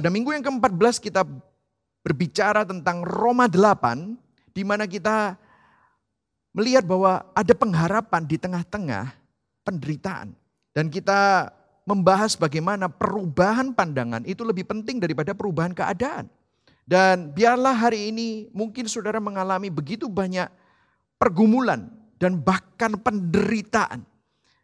pada minggu yang ke-14 kita berbicara tentang Roma 8, di mana kita melihat bahwa ada pengharapan di tengah-tengah penderitaan. Dan kita membahas bagaimana perubahan pandangan itu lebih penting daripada perubahan keadaan. Dan biarlah hari ini mungkin saudara mengalami begitu banyak pergumulan dan bahkan penderitaan.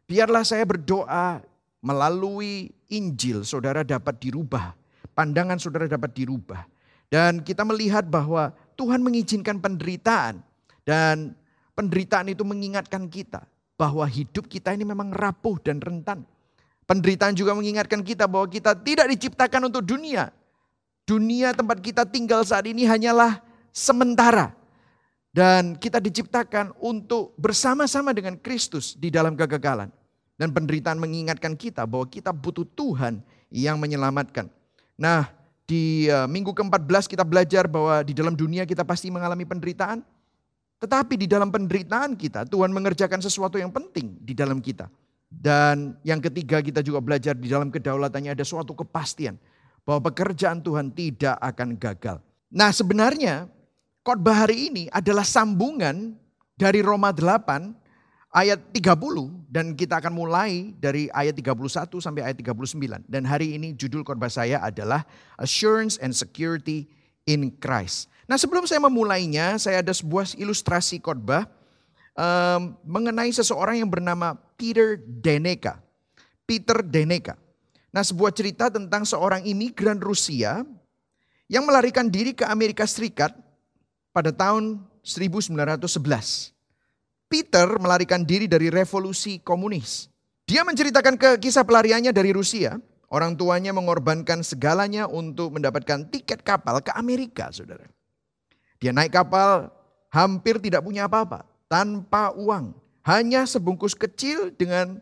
Biarlah saya berdoa melalui Injil saudara dapat dirubah. Pandangan saudara dapat dirubah. Dan kita melihat bahwa Tuhan mengizinkan penderitaan. Dan penderitaan itu mengingatkan kita bahwa hidup kita ini memang rapuh dan rentan. Penderitaan juga mengingatkan kita bahwa kita tidak diciptakan untuk dunia. Dunia tempat kita tinggal saat ini hanyalah sementara. Dan kita diciptakan untuk bersama-sama dengan Kristus di dalam kegagalan. Dan penderitaan mengingatkan kita bahwa kita butuh Tuhan yang menyelamatkan. Nah, di uh, minggu ke-14 kita belajar bahwa di dalam dunia kita pasti mengalami penderitaan. Tetapi di dalam penderitaan kita, Tuhan mengerjakan sesuatu yang penting di dalam kita. Dan yang ketiga kita juga belajar di dalam kedaulatannya ada suatu kepastian bahwa pekerjaan Tuhan tidak akan gagal. Nah sebenarnya khotbah hari ini adalah sambungan dari Roma 8 ayat 30 dan kita akan mulai dari ayat 31 sampai ayat 39. Dan hari ini judul khotbah saya adalah Assurance and Security in Christ. Nah sebelum saya memulainya, saya ada sebuah ilustrasi khotbah um, mengenai seseorang yang bernama Peter Deneka. Peter Deneka. Nah sebuah cerita tentang seorang imigran Rusia yang melarikan diri ke Amerika Serikat pada tahun 1911. Peter melarikan diri dari revolusi komunis. Dia menceritakan ke kisah pelariannya dari Rusia. Orang tuanya mengorbankan segalanya untuk mendapatkan tiket kapal ke Amerika, saudara. Dia naik kapal hampir tidak punya apa-apa tanpa uang. Hanya sebungkus kecil dengan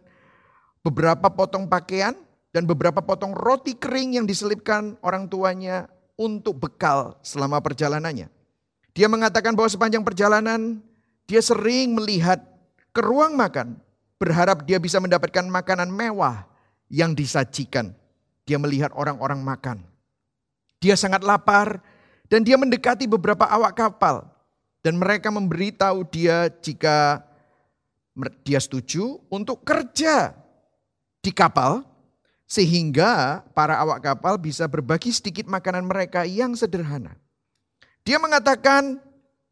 beberapa potong pakaian dan beberapa potong roti kering yang diselipkan orang tuanya untuk bekal selama perjalanannya. Dia mengatakan bahwa sepanjang perjalanan dia sering melihat ke ruang makan, berharap dia bisa mendapatkan makanan mewah yang disajikan. Dia melihat orang-orang makan. Dia sangat lapar dan dia mendekati beberapa awak kapal dan mereka memberitahu dia jika dia setuju untuk kerja di kapal sehingga para awak kapal bisa berbagi sedikit makanan mereka yang sederhana. Dia mengatakan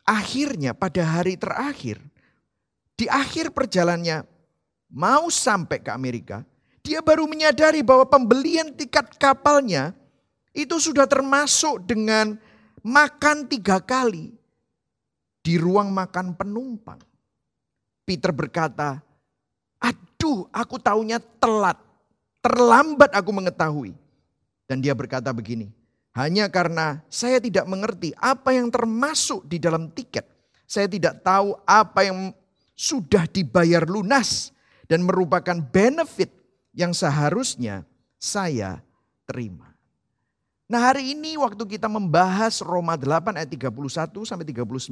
akhirnya pada hari terakhir di akhir perjalanannya mau sampai ke Amerika, dia baru menyadari bahwa pembelian tiket kapalnya itu sudah termasuk dengan makan tiga kali di ruang makan penumpang. Peter berkata, aduh aku taunya telat, terlambat aku mengetahui. Dan dia berkata begini, hanya karena saya tidak mengerti apa yang termasuk di dalam tiket. Saya tidak tahu apa yang sudah dibayar lunas dan merupakan benefit yang seharusnya saya terima. Nah hari ini waktu kita membahas Roma 8 ayat 31 sampai 39.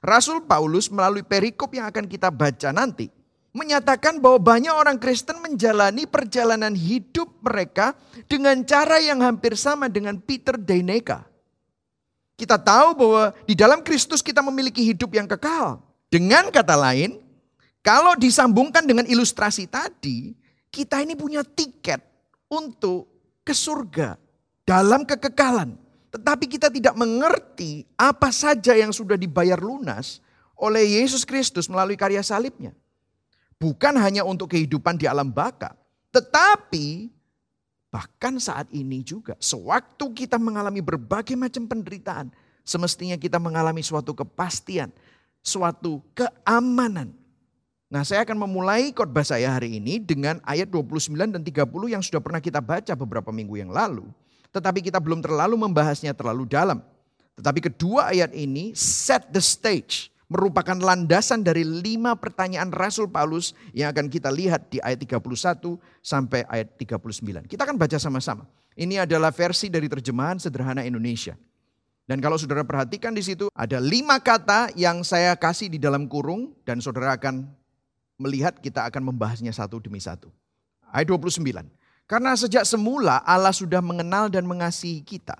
Rasul Paulus melalui perikop yang akan kita baca nanti. Menyatakan bahwa banyak orang Kristen menjalani perjalanan hidup mereka dengan cara yang hampir sama dengan Peter Deineka. Kita tahu bahwa di dalam Kristus kita memiliki hidup yang kekal. Dengan kata lain, kalau disambungkan dengan ilustrasi tadi, kita ini punya tiket untuk ke surga dalam kekekalan. Tetapi kita tidak mengerti apa saja yang sudah dibayar lunas oleh Yesus Kristus melalui karya salibnya. Bukan hanya untuk kehidupan di alam baka. Tetapi bahkan saat ini juga sewaktu kita mengalami berbagai macam penderitaan. Semestinya kita mengalami suatu kepastian, suatu keamanan. Nah saya akan memulai khotbah saya hari ini dengan ayat 29 dan 30 yang sudah pernah kita baca beberapa minggu yang lalu. Tetapi kita belum terlalu membahasnya terlalu dalam. Tetapi kedua ayat ini set the stage. Merupakan landasan dari lima pertanyaan Rasul Paulus yang akan kita lihat di ayat 31 sampai ayat 39. Kita akan baca sama-sama. Ini adalah versi dari terjemahan sederhana Indonesia. Dan kalau saudara perhatikan di situ ada lima kata yang saya kasih di dalam kurung dan saudara akan melihat kita akan membahasnya satu demi satu. Ayat 29. Karena sejak semula Allah sudah mengenal dan mengasihi kita.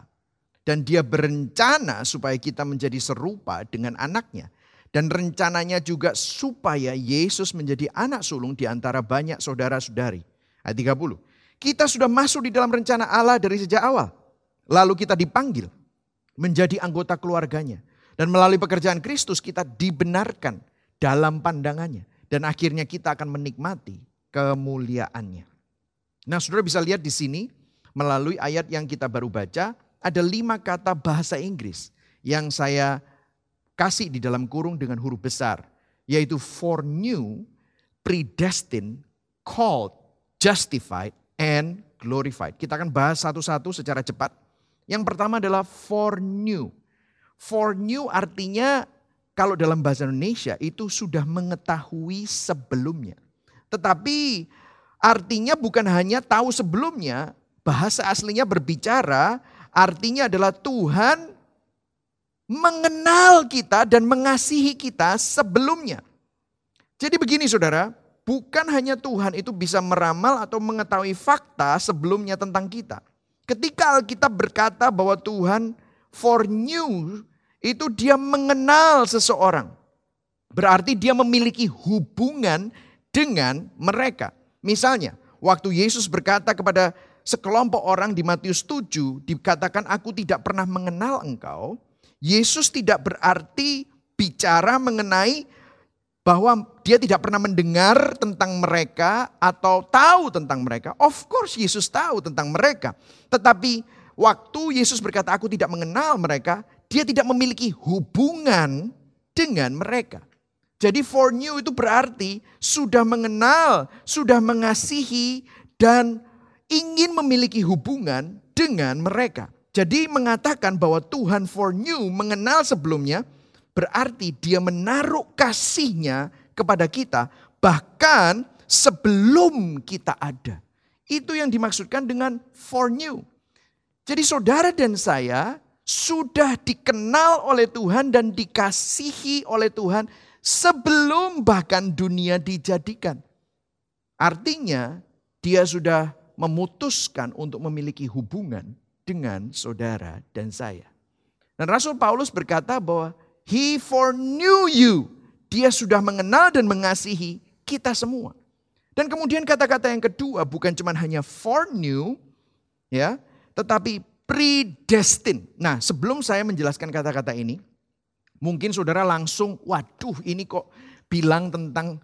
Dan dia berencana supaya kita menjadi serupa dengan anaknya. Dan rencananya juga supaya Yesus menjadi anak sulung di antara banyak saudara-saudari. Ayat 30. Kita sudah masuk di dalam rencana Allah dari sejak awal. Lalu kita dipanggil menjadi anggota keluarganya. Dan melalui pekerjaan Kristus kita dibenarkan dalam pandangannya. Dan akhirnya kita akan menikmati kemuliaannya. Nah saudara bisa lihat di sini melalui ayat yang kita baru baca ada lima kata bahasa Inggris yang saya kasih di dalam kurung dengan huruf besar. Yaitu for new, predestined, called, justified, and glorified. Kita akan bahas satu-satu secara cepat. Yang pertama adalah for new. For new artinya kalau dalam bahasa Indonesia itu sudah mengetahui sebelumnya. Tetapi Artinya bukan hanya tahu sebelumnya, bahasa aslinya berbicara artinya adalah Tuhan mengenal kita dan mengasihi kita sebelumnya. Jadi begini saudara, bukan hanya Tuhan itu bisa meramal atau mengetahui fakta sebelumnya tentang kita. Ketika Alkitab berkata bahwa Tuhan for new itu dia mengenal seseorang. Berarti dia memiliki hubungan dengan mereka. Misalnya, waktu Yesus berkata kepada sekelompok orang di Matius 7, dikatakan aku tidak pernah mengenal engkau. Yesus tidak berarti bicara mengenai bahwa dia tidak pernah mendengar tentang mereka atau tahu tentang mereka. Of course Yesus tahu tentang mereka. Tetapi waktu Yesus berkata aku tidak mengenal mereka, dia tidak memiliki hubungan dengan mereka. Jadi for new itu berarti sudah mengenal, sudah mengasihi dan ingin memiliki hubungan dengan mereka. Jadi mengatakan bahwa Tuhan for new mengenal sebelumnya berarti dia menaruh kasihnya kepada kita bahkan sebelum kita ada. Itu yang dimaksudkan dengan for new. Jadi saudara dan saya sudah dikenal oleh Tuhan dan dikasihi oleh Tuhan sebelum bahkan dunia dijadikan. Artinya dia sudah memutuskan untuk memiliki hubungan dengan saudara dan saya. Dan Rasul Paulus berkata bahwa he foreknew you. Dia sudah mengenal dan mengasihi kita semua. Dan kemudian kata-kata yang kedua bukan cuma hanya foreknew ya, tetapi predestined. Nah, sebelum saya menjelaskan kata-kata ini, Mungkin saudara langsung, waduh ini kok bilang tentang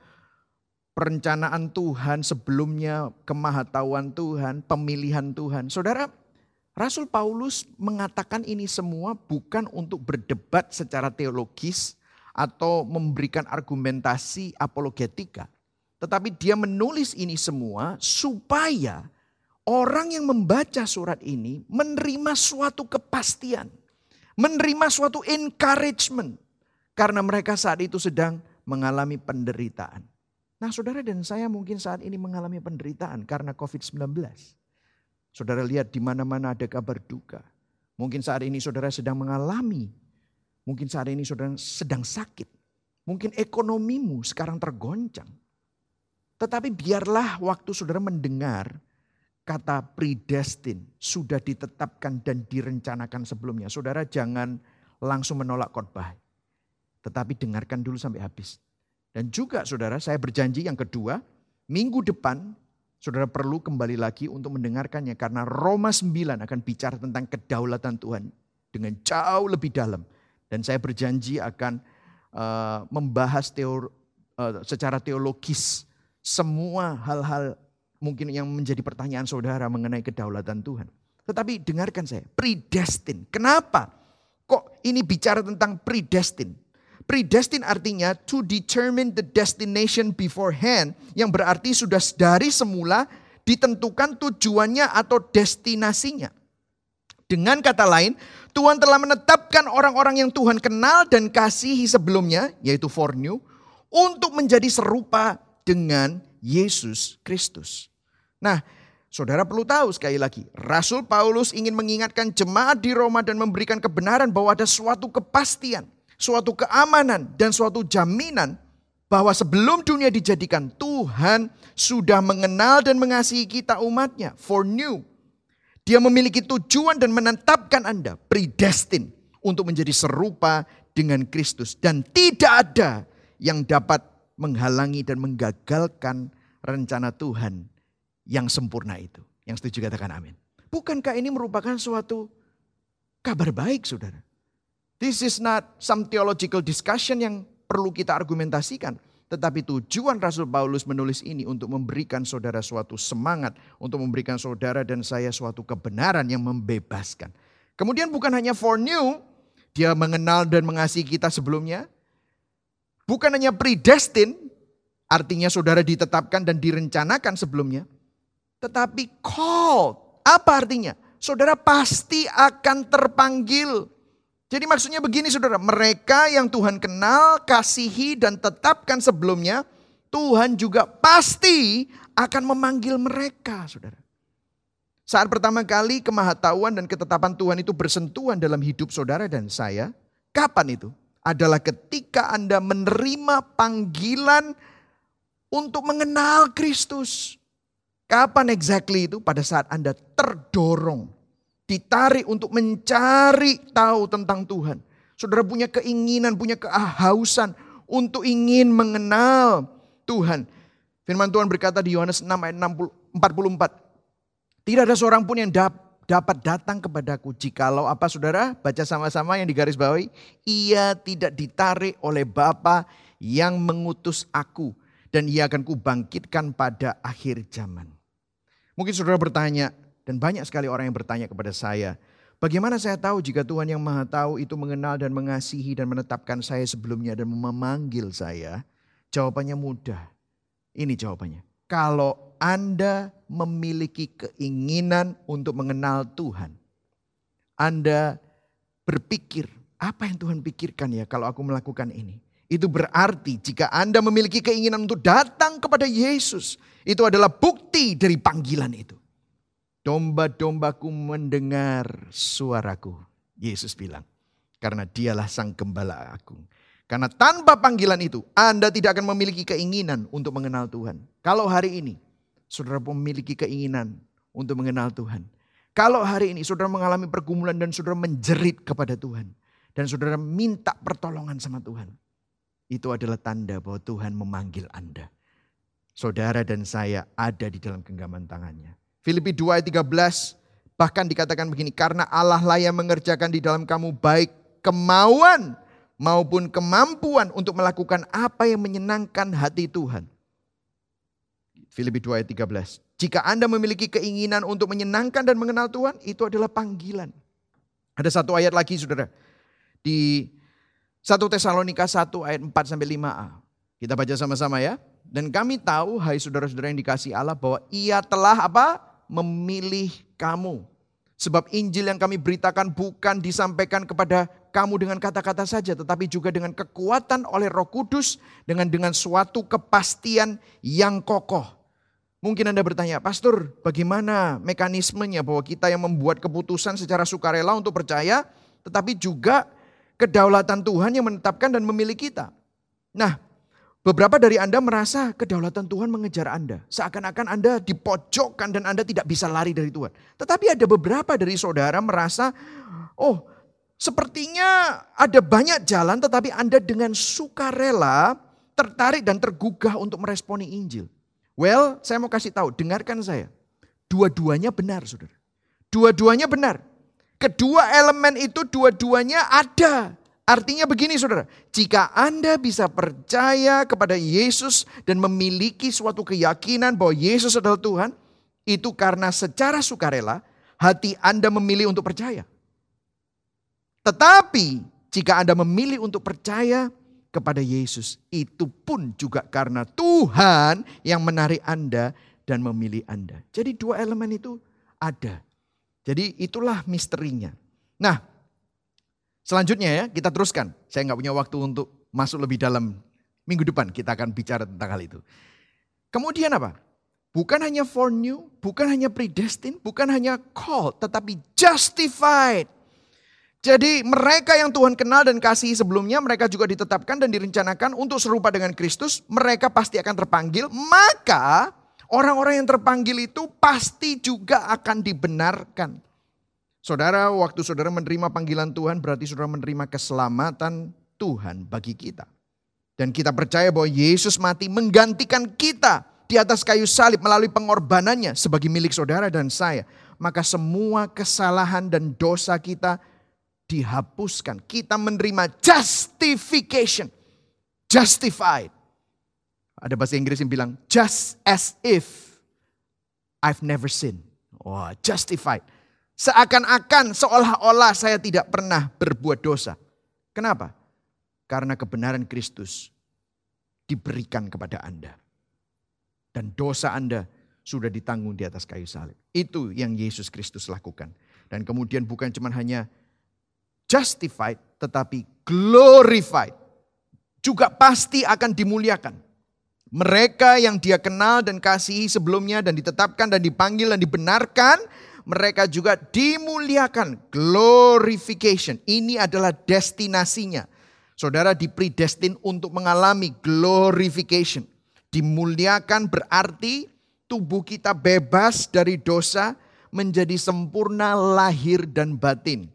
perencanaan Tuhan sebelumnya, kemahatauan Tuhan, pemilihan Tuhan. Saudara, Rasul Paulus mengatakan ini semua bukan untuk berdebat secara teologis atau memberikan argumentasi apologetika. Tetapi dia menulis ini semua supaya orang yang membaca surat ini menerima suatu kepastian menerima suatu encouragement karena mereka saat itu sedang mengalami penderitaan. Nah, saudara dan saya mungkin saat ini mengalami penderitaan karena COVID-19. Saudara lihat di mana-mana ada kabar duka. Mungkin saat ini saudara sedang mengalami, mungkin saat ini saudara sedang sakit. Mungkin ekonomimu sekarang tergoncang. Tetapi biarlah waktu saudara mendengar kata predestin sudah ditetapkan dan direncanakan sebelumnya. Saudara jangan langsung menolak khotbah. Tetapi dengarkan dulu sampai habis. Dan juga saudara saya berjanji yang kedua, minggu depan saudara perlu kembali lagi untuk mendengarkannya. Karena Roma 9 akan bicara tentang kedaulatan Tuhan dengan jauh lebih dalam. Dan saya berjanji akan uh, membahas teori, uh, secara teologis semua hal-hal mungkin yang menjadi pertanyaan saudara mengenai kedaulatan Tuhan. Tetapi dengarkan saya, predestin. Kenapa? Kok ini bicara tentang predestin? Predestin artinya to determine the destination beforehand yang berarti sudah dari semula ditentukan tujuannya atau destinasinya. Dengan kata lain, Tuhan telah menetapkan orang-orang yang Tuhan kenal dan kasihi sebelumnya, yaitu foreknew, untuk menjadi serupa dengan Yesus Kristus. Nah, saudara perlu tahu sekali lagi, Rasul Paulus ingin mengingatkan jemaat di Roma dan memberikan kebenaran bahwa ada suatu kepastian, suatu keamanan, dan suatu jaminan bahwa sebelum dunia dijadikan Tuhan sudah mengenal dan mengasihi kita umatnya. For new. Dia memiliki tujuan dan menetapkan Anda predestin untuk menjadi serupa dengan Kristus. Dan tidak ada yang dapat menghalangi dan menggagalkan rencana Tuhan yang sempurna itu. Yang setuju katakan amin. Bukankah ini merupakan suatu kabar baik saudara? This is not some theological discussion yang perlu kita argumentasikan. Tetapi tujuan Rasul Paulus menulis ini untuk memberikan saudara suatu semangat, untuk memberikan saudara dan saya suatu kebenaran yang membebaskan. Kemudian bukan hanya for new, dia mengenal dan mengasihi kita sebelumnya. Bukan hanya predestin, artinya saudara ditetapkan dan direncanakan sebelumnya. Tetapi called, apa artinya? Saudara pasti akan terpanggil. Jadi maksudnya begini saudara, mereka yang Tuhan kenal, kasihi dan tetapkan sebelumnya, Tuhan juga pasti akan memanggil mereka saudara. Saat pertama kali kemahatauan dan ketetapan Tuhan itu bersentuhan dalam hidup saudara dan saya, kapan itu? Adalah ketika Anda menerima panggilan untuk mengenal Kristus. Kapan exactly itu? Pada saat Anda terdorong ditarik untuk mencari tahu tentang Tuhan. Saudara punya keinginan, punya kehausan untuk ingin mengenal Tuhan. Firman Tuhan berkata di Yohanes 6 ayat 44. Tidak ada seorang pun yang dapat datang kepadaku jikalau apa saudara baca sama-sama yang digaris bawahi ia tidak ditarik oleh Bapa yang mengutus aku dan ia akan kubangkitkan pada akhir zaman. Mungkin saudara bertanya, dan banyak sekali orang yang bertanya kepada saya, bagaimana saya tahu jika Tuhan yang Maha Tahu itu mengenal dan mengasihi dan menetapkan saya sebelumnya dan memanggil saya? Jawabannya mudah. Ini jawabannya. Kalau Anda memiliki keinginan untuk mengenal Tuhan, Anda berpikir, apa yang Tuhan pikirkan ya kalau aku melakukan ini? Itu berarti jika Anda memiliki keinginan untuk datang kepada Yesus, itu adalah bukti dari panggilan itu. Domba-dombaku mendengar suaraku. Yesus bilang. Karena dialah sang gembala agung. Karena tanpa panggilan itu, Anda tidak akan memiliki keinginan untuk mengenal Tuhan. Kalau hari ini, saudara memiliki keinginan untuk mengenal Tuhan. Kalau hari ini saudara mengalami pergumulan dan saudara menjerit kepada Tuhan. Dan saudara minta pertolongan sama Tuhan. Itu adalah tanda bahwa Tuhan memanggil Anda. Saudara dan saya ada di dalam genggaman tangannya. Filipi 2 ayat 13 bahkan dikatakan begini, karena Allah lah yang mengerjakan di dalam kamu baik kemauan maupun kemampuan untuk melakukan apa yang menyenangkan hati Tuhan. Filipi 2 ayat 13. Jika Anda memiliki keinginan untuk menyenangkan dan mengenal Tuhan, itu adalah panggilan. Ada satu ayat lagi saudara. Di 1 Tesalonika 1 ayat 4 sampai 5a. Kita baca sama-sama ya. Dan kami tahu, hai saudara-saudara yang dikasih Allah, bahwa ia telah apa? Memilih kamu. Sebab Injil yang kami beritakan bukan disampaikan kepada kamu dengan kata-kata saja, tetapi juga dengan kekuatan oleh Roh Kudus, dengan dengan suatu kepastian yang kokoh. Mungkin Anda bertanya, Pastor, bagaimana mekanismenya bahwa kita yang membuat keputusan secara sukarela untuk percaya, tetapi juga kedaulatan Tuhan yang menetapkan dan memilih kita. Nah, Beberapa dari Anda merasa kedaulatan Tuhan mengejar Anda. Seakan-akan Anda dipojokkan dan Anda tidak bisa lari dari Tuhan. Tetapi ada beberapa dari saudara merasa, oh sepertinya ada banyak jalan tetapi Anda dengan sukarela tertarik dan tergugah untuk meresponi Injil. Well, saya mau kasih tahu, dengarkan saya. Dua-duanya benar, saudara. Dua-duanya benar. Kedua elemen itu dua-duanya ada. Artinya begini saudara, jika Anda bisa percaya kepada Yesus dan memiliki suatu keyakinan bahwa Yesus adalah Tuhan, itu karena secara sukarela hati Anda memilih untuk percaya. Tetapi jika Anda memilih untuk percaya kepada Yesus, itu pun juga karena Tuhan yang menarik Anda dan memilih Anda. Jadi dua elemen itu ada. Jadi itulah misterinya. Nah, Selanjutnya ya, kita teruskan. Saya nggak punya waktu untuk masuk lebih dalam. Minggu depan kita akan bicara tentang hal itu. Kemudian apa? Bukan hanya for new, bukan hanya predestined, bukan hanya called, tetapi justified. Jadi mereka yang Tuhan kenal dan kasih sebelumnya, mereka juga ditetapkan dan direncanakan untuk serupa dengan Kristus. Mereka pasti akan terpanggil, maka orang-orang yang terpanggil itu pasti juga akan dibenarkan. Saudara, waktu saudara menerima panggilan Tuhan berarti saudara menerima keselamatan Tuhan bagi kita. Dan kita percaya bahwa Yesus mati menggantikan kita di atas kayu salib melalui pengorbanannya sebagai milik saudara dan saya. Maka semua kesalahan dan dosa kita dihapuskan. Kita menerima justification. Justified. Ada bahasa Inggris yang bilang just as if I've never sinned. Wah, justified. Seakan-akan seolah-olah saya tidak pernah berbuat dosa. Kenapa? Karena kebenaran Kristus diberikan kepada Anda. Dan dosa Anda sudah ditanggung di atas kayu salib. Itu yang Yesus Kristus lakukan. Dan kemudian bukan cuma hanya justified tetapi glorified. Juga pasti akan dimuliakan. Mereka yang dia kenal dan kasihi sebelumnya dan ditetapkan dan dipanggil dan dibenarkan, mereka juga dimuliakan. Glorification. Ini adalah destinasinya. Saudara dipredestin untuk mengalami glorification. Dimuliakan berarti tubuh kita bebas dari dosa menjadi sempurna lahir dan batin.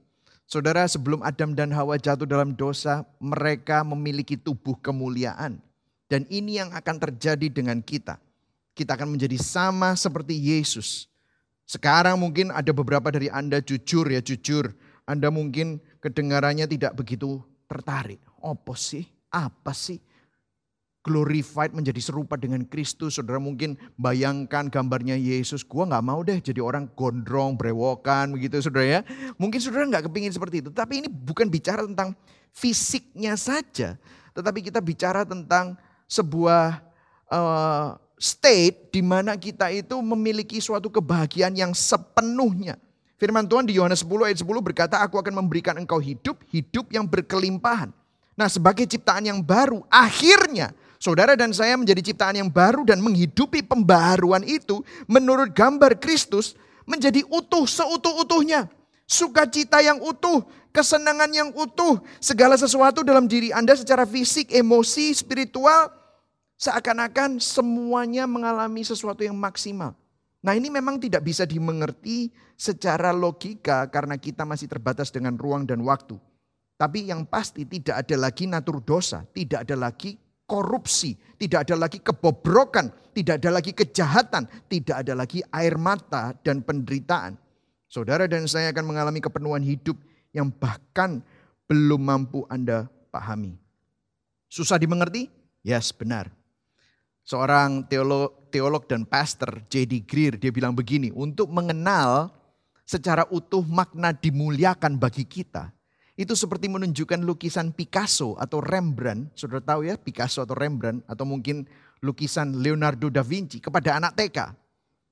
Saudara, sebelum Adam dan Hawa jatuh dalam dosa, mereka memiliki tubuh kemuliaan. Dan ini yang akan terjadi dengan kita. Kita akan menjadi sama seperti Yesus. Sekarang mungkin ada beberapa dari Anda jujur ya, jujur. Anda mungkin kedengarannya tidak begitu tertarik. Apa sih? Apa sih? glorified menjadi serupa dengan Kristus. Saudara mungkin bayangkan gambarnya Yesus. Gua nggak mau deh jadi orang gondrong, brewokan begitu saudara ya. Mungkin saudara nggak kepingin seperti itu. Tapi ini bukan bicara tentang fisiknya saja. Tetapi kita bicara tentang sebuah uh, state di mana kita itu memiliki suatu kebahagiaan yang sepenuhnya. Firman Tuhan di Yohanes 10 ayat 10 berkata, aku akan memberikan engkau hidup, hidup yang berkelimpahan. Nah sebagai ciptaan yang baru, akhirnya Saudara dan saya menjadi ciptaan yang baru dan menghidupi pembaharuan itu menurut gambar Kristus menjadi utuh seutuh-utuhnya. Sukacita yang utuh, kesenangan yang utuh, segala sesuatu dalam diri Anda secara fisik, emosi, spiritual, seakan-akan semuanya mengalami sesuatu yang maksimal. Nah ini memang tidak bisa dimengerti secara logika karena kita masih terbatas dengan ruang dan waktu. Tapi yang pasti tidak ada lagi natur dosa, tidak ada lagi korupsi, tidak ada lagi kebobrokan, tidak ada lagi kejahatan, tidak ada lagi air mata dan penderitaan. Saudara dan saya akan mengalami kepenuhan hidup yang bahkan belum mampu Anda pahami. Susah dimengerti? Yes, benar. Seorang teolog, teolog dan pastor J.D. Greer dia bilang begini, untuk mengenal secara utuh makna dimuliakan bagi kita, itu seperti menunjukkan lukisan Picasso atau Rembrandt. Saudara tahu ya Picasso atau Rembrandt atau mungkin lukisan Leonardo da Vinci kepada anak TK.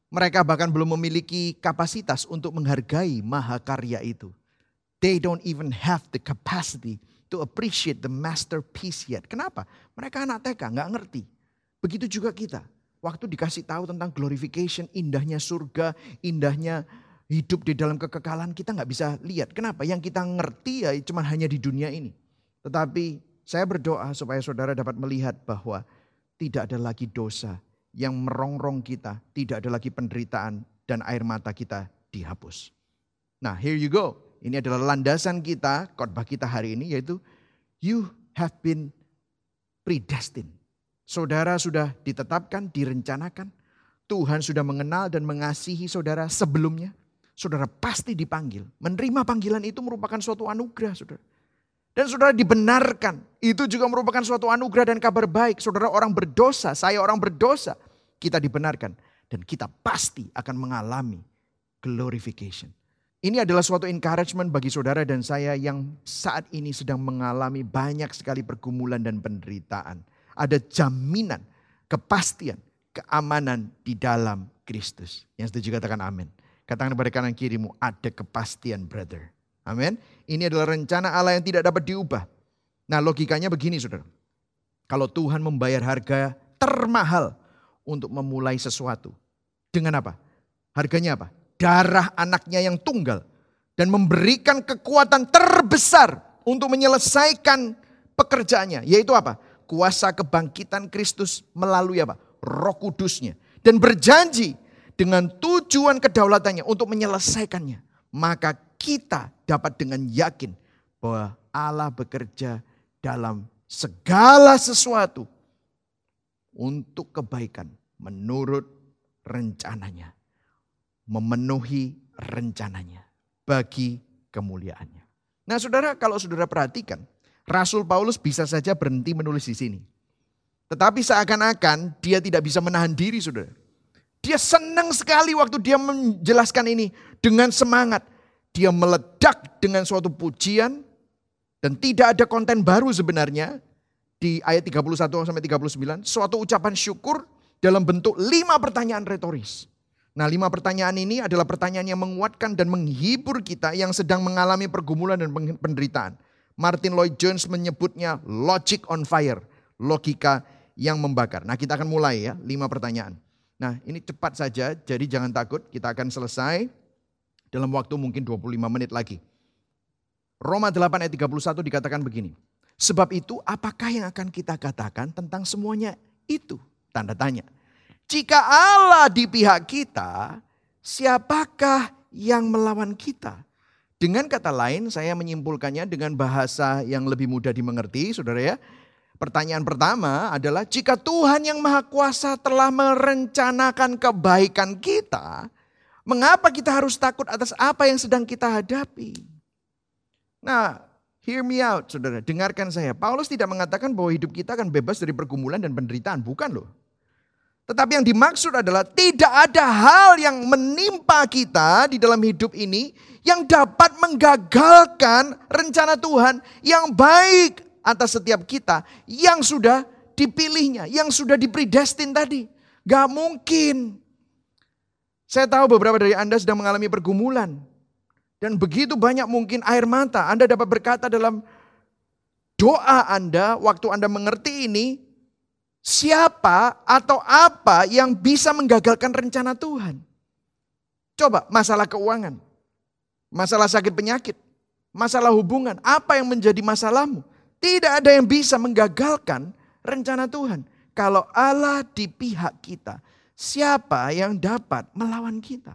Mereka bahkan belum memiliki kapasitas untuk menghargai mahakarya itu. They don't even have the capacity to appreciate the masterpiece yet. Kenapa? Mereka anak TK, nggak ngerti. Begitu juga kita. Waktu dikasih tahu tentang glorification, indahnya surga, indahnya hidup di dalam kekekalan kita nggak bisa lihat. Kenapa? Yang kita ngerti ya cuma hanya di dunia ini. Tetapi saya berdoa supaya saudara dapat melihat bahwa tidak ada lagi dosa yang merongrong kita, tidak ada lagi penderitaan dan air mata kita dihapus. Nah, here you go. Ini adalah landasan kita, khotbah kita hari ini yaitu you have been predestined. Saudara sudah ditetapkan, direncanakan. Tuhan sudah mengenal dan mengasihi saudara sebelumnya saudara pasti dipanggil. Menerima panggilan itu merupakan suatu anugerah, saudara. Dan saudara dibenarkan, itu juga merupakan suatu anugerah dan kabar baik. Saudara orang berdosa, saya orang berdosa, kita dibenarkan. Dan kita pasti akan mengalami glorification. Ini adalah suatu encouragement bagi saudara dan saya yang saat ini sedang mengalami banyak sekali pergumulan dan penderitaan. Ada jaminan, kepastian, keamanan di dalam Kristus. Yang setuju katakan amin. Katakan kepada kanan kirimu, ada kepastian brother. Amin. Ini adalah rencana Allah yang tidak dapat diubah. Nah logikanya begini saudara. Kalau Tuhan membayar harga termahal untuk memulai sesuatu. Dengan apa? Harganya apa? Darah anaknya yang tunggal. dan memberikan kekuatan terbesar untuk menyelesaikan pekerjaannya. Yaitu apa? Kuasa kebangkitan Kristus melalui apa? Roh kudusnya. Dan berjanji dengan tujuan kedaulatannya untuk menyelesaikannya. Maka kita dapat dengan yakin bahwa Allah bekerja dalam segala sesuatu untuk kebaikan menurut rencananya. Memenuhi rencananya bagi kemuliaannya. Nah saudara kalau saudara perhatikan, Rasul Paulus bisa saja berhenti menulis di sini. Tetapi seakan-akan dia tidak bisa menahan diri saudara. Dia senang sekali waktu dia menjelaskan ini dengan semangat. Dia meledak dengan suatu pujian dan tidak ada konten baru sebenarnya di ayat 31 sampai 39. Suatu ucapan syukur dalam bentuk lima pertanyaan retoris. Nah lima pertanyaan ini adalah pertanyaan yang menguatkan dan menghibur kita yang sedang mengalami pergumulan dan penderitaan. Martin Lloyd Jones menyebutnya logic on fire, logika yang membakar. Nah kita akan mulai ya, lima pertanyaan. Nah ini cepat saja, jadi jangan takut, kita akan selesai dalam waktu mungkin 25 menit lagi. Roma 8 ayat 31 dikatakan begini. Sebab itu apakah yang akan kita katakan tentang semuanya itu? Tanda tanya. Jika Allah di pihak kita, siapakah yang melawan kita? Dengan kata lain, saya menyimpulkannya dengan bahasa yang lebih mudah dimengerti, saudara ya. Pertanyaan pertama adalah jika Tuhan yang Maha Kuasa telah merencanakan kebaikan kita, mengapa kita harus takut atas apa yang sedang kita hadapi? Nah, hear me out, saudara. Dengarkan saya. Paulus tidak mengatakan bahwa hidup kita akan bebas dari pergumulan dan penderitaan. Bukan loh. Tetapi yang dimaksud adalah tidak ada hal yang menimpa kita di dalam hidup ini yang dapat menggagalkan rencana Tuhan yang baik atas setiap kita yang sudah dipilihnya, yang sudah dipredestin tadi. Gak mungkin. Saya tahu beberapa dari Anda sedang mengalami pergumulan. Dan begitu banyak mungkin air mata. Anda dapat berkata dalam doa Anda waktu Anda mengerti ini, siapa atau apa yang bisa menggagalkan rencana Tuhan. Coba masalah keuangan, masalah sakit penyakit, masalah hubungan, apa yang menjadi masalahmu? Tidak ada yang bisa menggagalkan rencana Tuhan. Kalau Allah di pihak kita, siapa yang dapat melawan kita?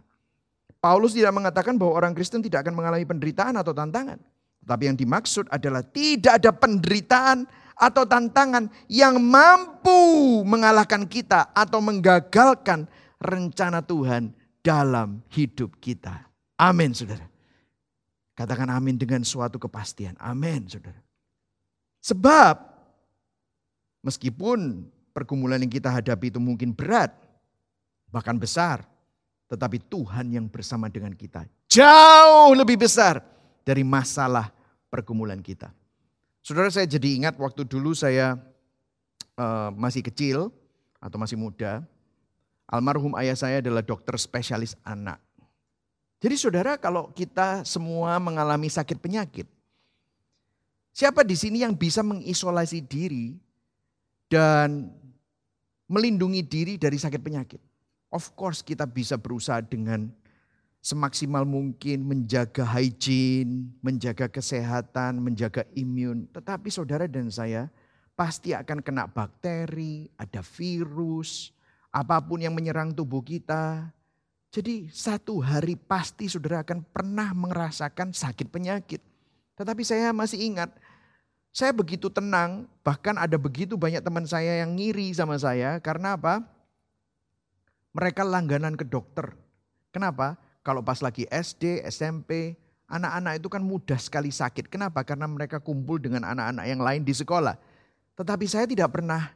Paulus tidak mengatakan bahwa orang Kristen tidak akan mengalami penderitaan atau tantangan. Tapi yang dimaksud adalah tidak ada penderitaan atau tantangan yang mampu mengalahkan kita atau menggagalkan rencana Tuhan dalam hidup kita. Amin, saudara. Katakan amin dengan suatu kepastian. Amin, saudara. Sebab meskipun pergumulan yang kita hadapi itu mungkin berat, bahkan besar, tetapi Tuhan yang bersama dengan kita jauh lebih besar dari masalah pergumulan kita. Saudara saya jadi ingat waktu dulu saya uh, masih kecil atau masih muda, almarhum ayah saya adalah dokter spesialis anak. Jadi saudara kalau kita semua mengalami sakit penyakit, siapa di sini yang bisa mengisolasi diri dan melindungi diri dari sakit penyakit? Of course kita bisa berusaha dengan semaksimal mungkin menjaga hygiene, menjaga kesehatan, menjaga imun. Tetapi saudara dan saya pasti akan kena bakteri, ada virus, apa pun yang menyerang tubuh kita. Jadi satu hari pasti saudara akan pernah merasakan sakit penyakit. Tetapi saya masih ingat, saya begitu tenang, bahkan ada begitu banyak teman saya yang ngiri sama saya. Karena apa? Mereka langganan ke dokter. Kenapa? Kalau pas lagi SD, SMP, anak-anak itu kan mudah sekali sakit. Kenapa? Karena mereka kumpul dengan anak-anak yang lain di sekolah. Tetapi saya tidak pernah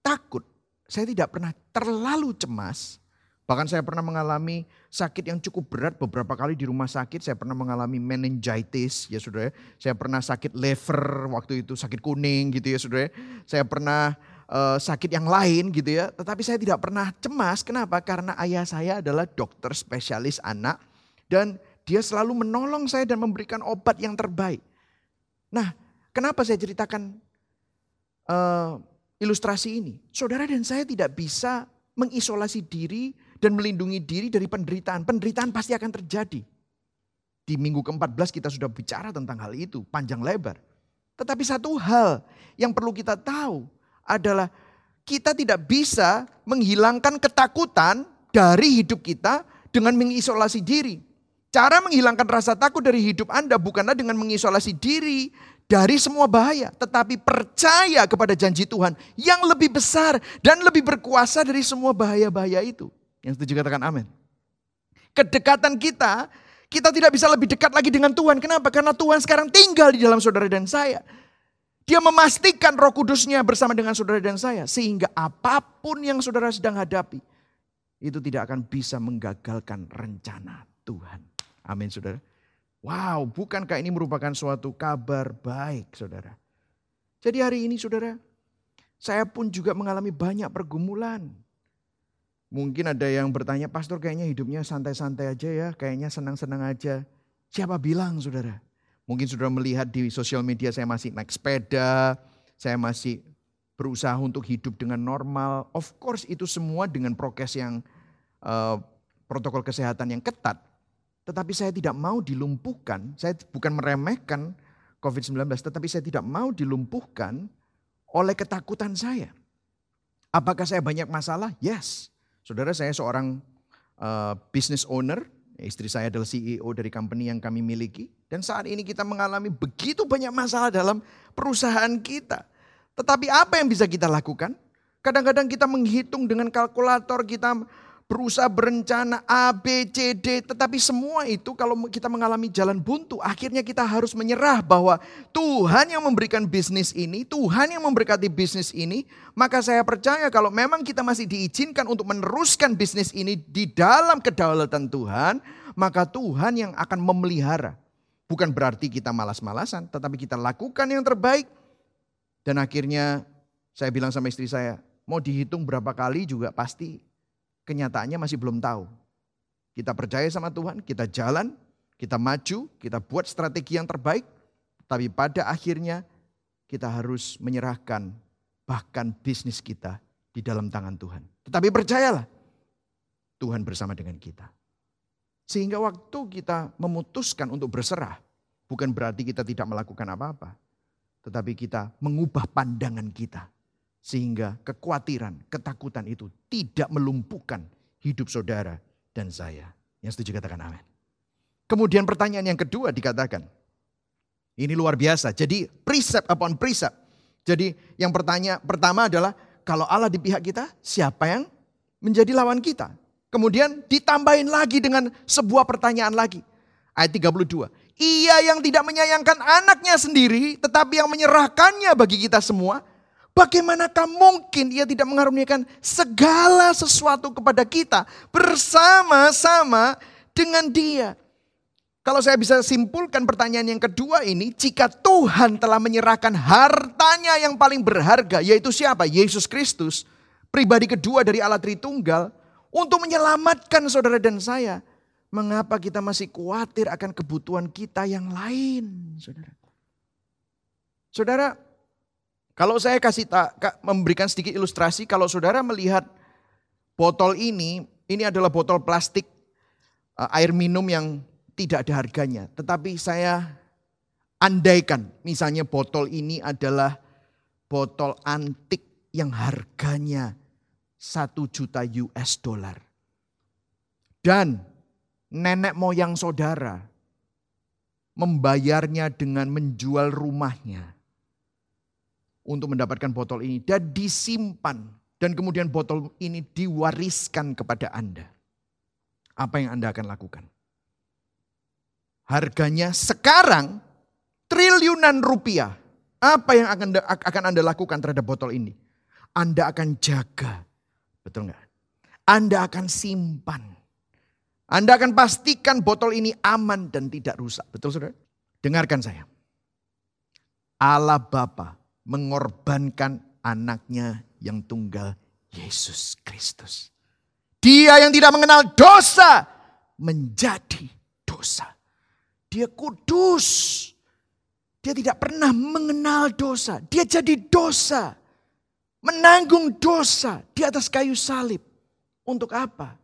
takut. Saya tidak pernah terlalu cemas. Bahkan saya pernah mengalami sakit yang cukup berat beberapa kali di rumah sakit. Saya pernah mengalami meningitis ya saudara. Saya pernah sakit liver waktu itu sakit kuning gitu ya saudara. Saya pernah uh, sakit yang lain gitu ya. Tetapi saya tidak pernah cemas. Kenapa? Karena ayah saya adalah dokter spesialis anak dan dia selalu menolong saya dan memberikan obat yang terbaik. Nah, kenapa saya ceritakan uh, ilustrasi ini? Saudara dan saya tidak bisa mengisolasi diri dan melindungi diri dari penderitaan. Penderitaan pasti akan terjadi. Di minggu ke-14 kita sudah bicara tentang hal itu, panjang lebar. Tetapi satu hal yang perlu kita tahu adalah kita tidak bisa menghilangkan ketakutan dari hidup kita dengan mengisolasi diri. Cara menghilangkan rasa takut dari hidup Anda bukanlah dengan mengisolasi diri dari semua bahaya, tetapi percaya kepada janji Tuhan yang lebih besar dan lebih berkuasa dari semua bahaya-bahaya itu. Yang setuju katakan amin. Kedekatan kita kita tidak bisa lebih dekat lagi dengan Tuhan. Kenapa? Karena Tuhan sekarang tinggal di dalam saudara dan saya. Dia memastikan roh kudusnya bersama dengan saudara dan saya. Sehingga apa pun yang saudara sedang hadapi. Itu tidak akan bisa menggagalkan rencana Tuhan. Amin saudara. Wow, bukankah ini merupakan suatu kabar baik saudara. Jadi hari ini saudara, saya pun juga mengalami banyak pergumulan. Mungkin ada yang bertanya, pastor kayaknya hidupnya santai-santai aja ya, kayaknya senang-senang aja. Siapa bilang saudara? Mungkin saudara melihat di sosial media saya masih naik sepeda, saya masih berusaha untuk hidup dengan normal. Of course itu semua dengan prokes yang uh, protokol kesehatan yang ketat. Tetapi saya tidak mau dilumpuhkan, saya bukan meremehkan COVID-19, tetapi saya tidak mau dilumpuhkan oleh ketakutan saya. Apakah saya banyak masalah? Yes. Saudara saya seorang uh, business owner, istri saya adalah CEO dari company yang kami miliki. Dan saat ini kita mengalami begitu banyak masalah dalam perusahaan kita. Tetapi apa yang bisa kita lakukan? Kadang-kadang kita menghitung dengan kalkulator, kita berusaha berencana A, B, C, D. Tetapi semua itu kalau kita mengalami jalan buntu, akhirnya kita harus menyerah bahwa Tuhan yang memberikan bisnis ini, Tuhan yang memberkati bisnis ini. Maka saya percaya kalau memang kita masih diizinkan untuk meneruskan bisnis ini di dalam kedaulatan Tuhan, maka Tuhan yang akan memelihara. Bukan berarti kita malas-malasan, tetapi kita lakukan yang terbaik. Dan akhirnya saya bilang sama istri saya, mau dihitung berapa kali juga pasti kenyataannya masih belum tahu. Kita percaya sama Tuhan, kita jalan, kita maju, kita buat strategi yang terbaik, tapi pada akhirnya kita harus menyerahkan bahkan bisnis kita di dalam tangan Tuhan. Tetapi percayalah, Tuhan bersama dengan kita. Sehingga waktu kita memutuskan untuk berserah, bukan berarti kita tidak melakukan apa-apa. Tetapi kita mengubah pandangan kita sehingga kekhawatiran, ketakutan itu tidak melumpuhkan hidup saudara dan saya. Yang setuju katakan amin. Kemudian pertanyaan yang kedua dikatakan. Ini luar biasa. Jadi precept upon precept. Jadi yang pertanyaan pertama adalah kalau Allah di pihak kita, siapa yang menjadi lawan kita? Kemudian ditambahin lagi dengan sebuah pertanyaan lagi. Ayat 32. Ia yang tidak menyayangkan anaknya sendiri, tetapi yang menyerahkannya bagi kita semua, Bagaimanakah mungkin ia tidak mengaruniakan segala sesuatu kepada kita bersama-sama dengan dia? Kalau saya bisa simpulkan pertanyaan yang kedua ini, jika Tuhan telah menyerahkan hartanya yang paling berharga, yaitu siapa? Yesus Kristus, pribadi kedua dari Allah Tritunggal, untuk menyelamatkan saudara dan saya. Mengapa kita masih khawatir akan kebutuhan kita yang lain, saudara? Saudara, kalau saya kasih tak, memberikan sedikit ilustrasi, kalau saudara melihat botol ini, ini adalah botol plastik uh, air minum yang tidak ada harganya. Tetapi saya andaikan, misalnya botol ini adalah botol antik yang harganya satu juta US dollar. Dan nenek moyang saudara membayarnya dengan menjual rumahnya untuk mendapatkan botol ini dan disimpan dan kemudian botol ini diwariskan kepada Anda. Apa yang Anda akan lakukan? Harganya sekarang triliunan rupiah. Apa yang akan akan Anda lakukan terhadap botol ini? Anda akan jaga. Betul nggak? Anda akan simpan. Anda akan pastikan botol ini aman dan tidak rusak. Betul saudara? Dengarkan saya. Allah Bapa mengorbankan anaknya yang tunggal Yesus Kristus. Dia yang tidak mengenal dosa menjadi dosa. Dia kudus. Dia tidak pernah mengenal dosa. Dia jadi dosa. Menanggung dosa di atas kayu salib. Untuk apa?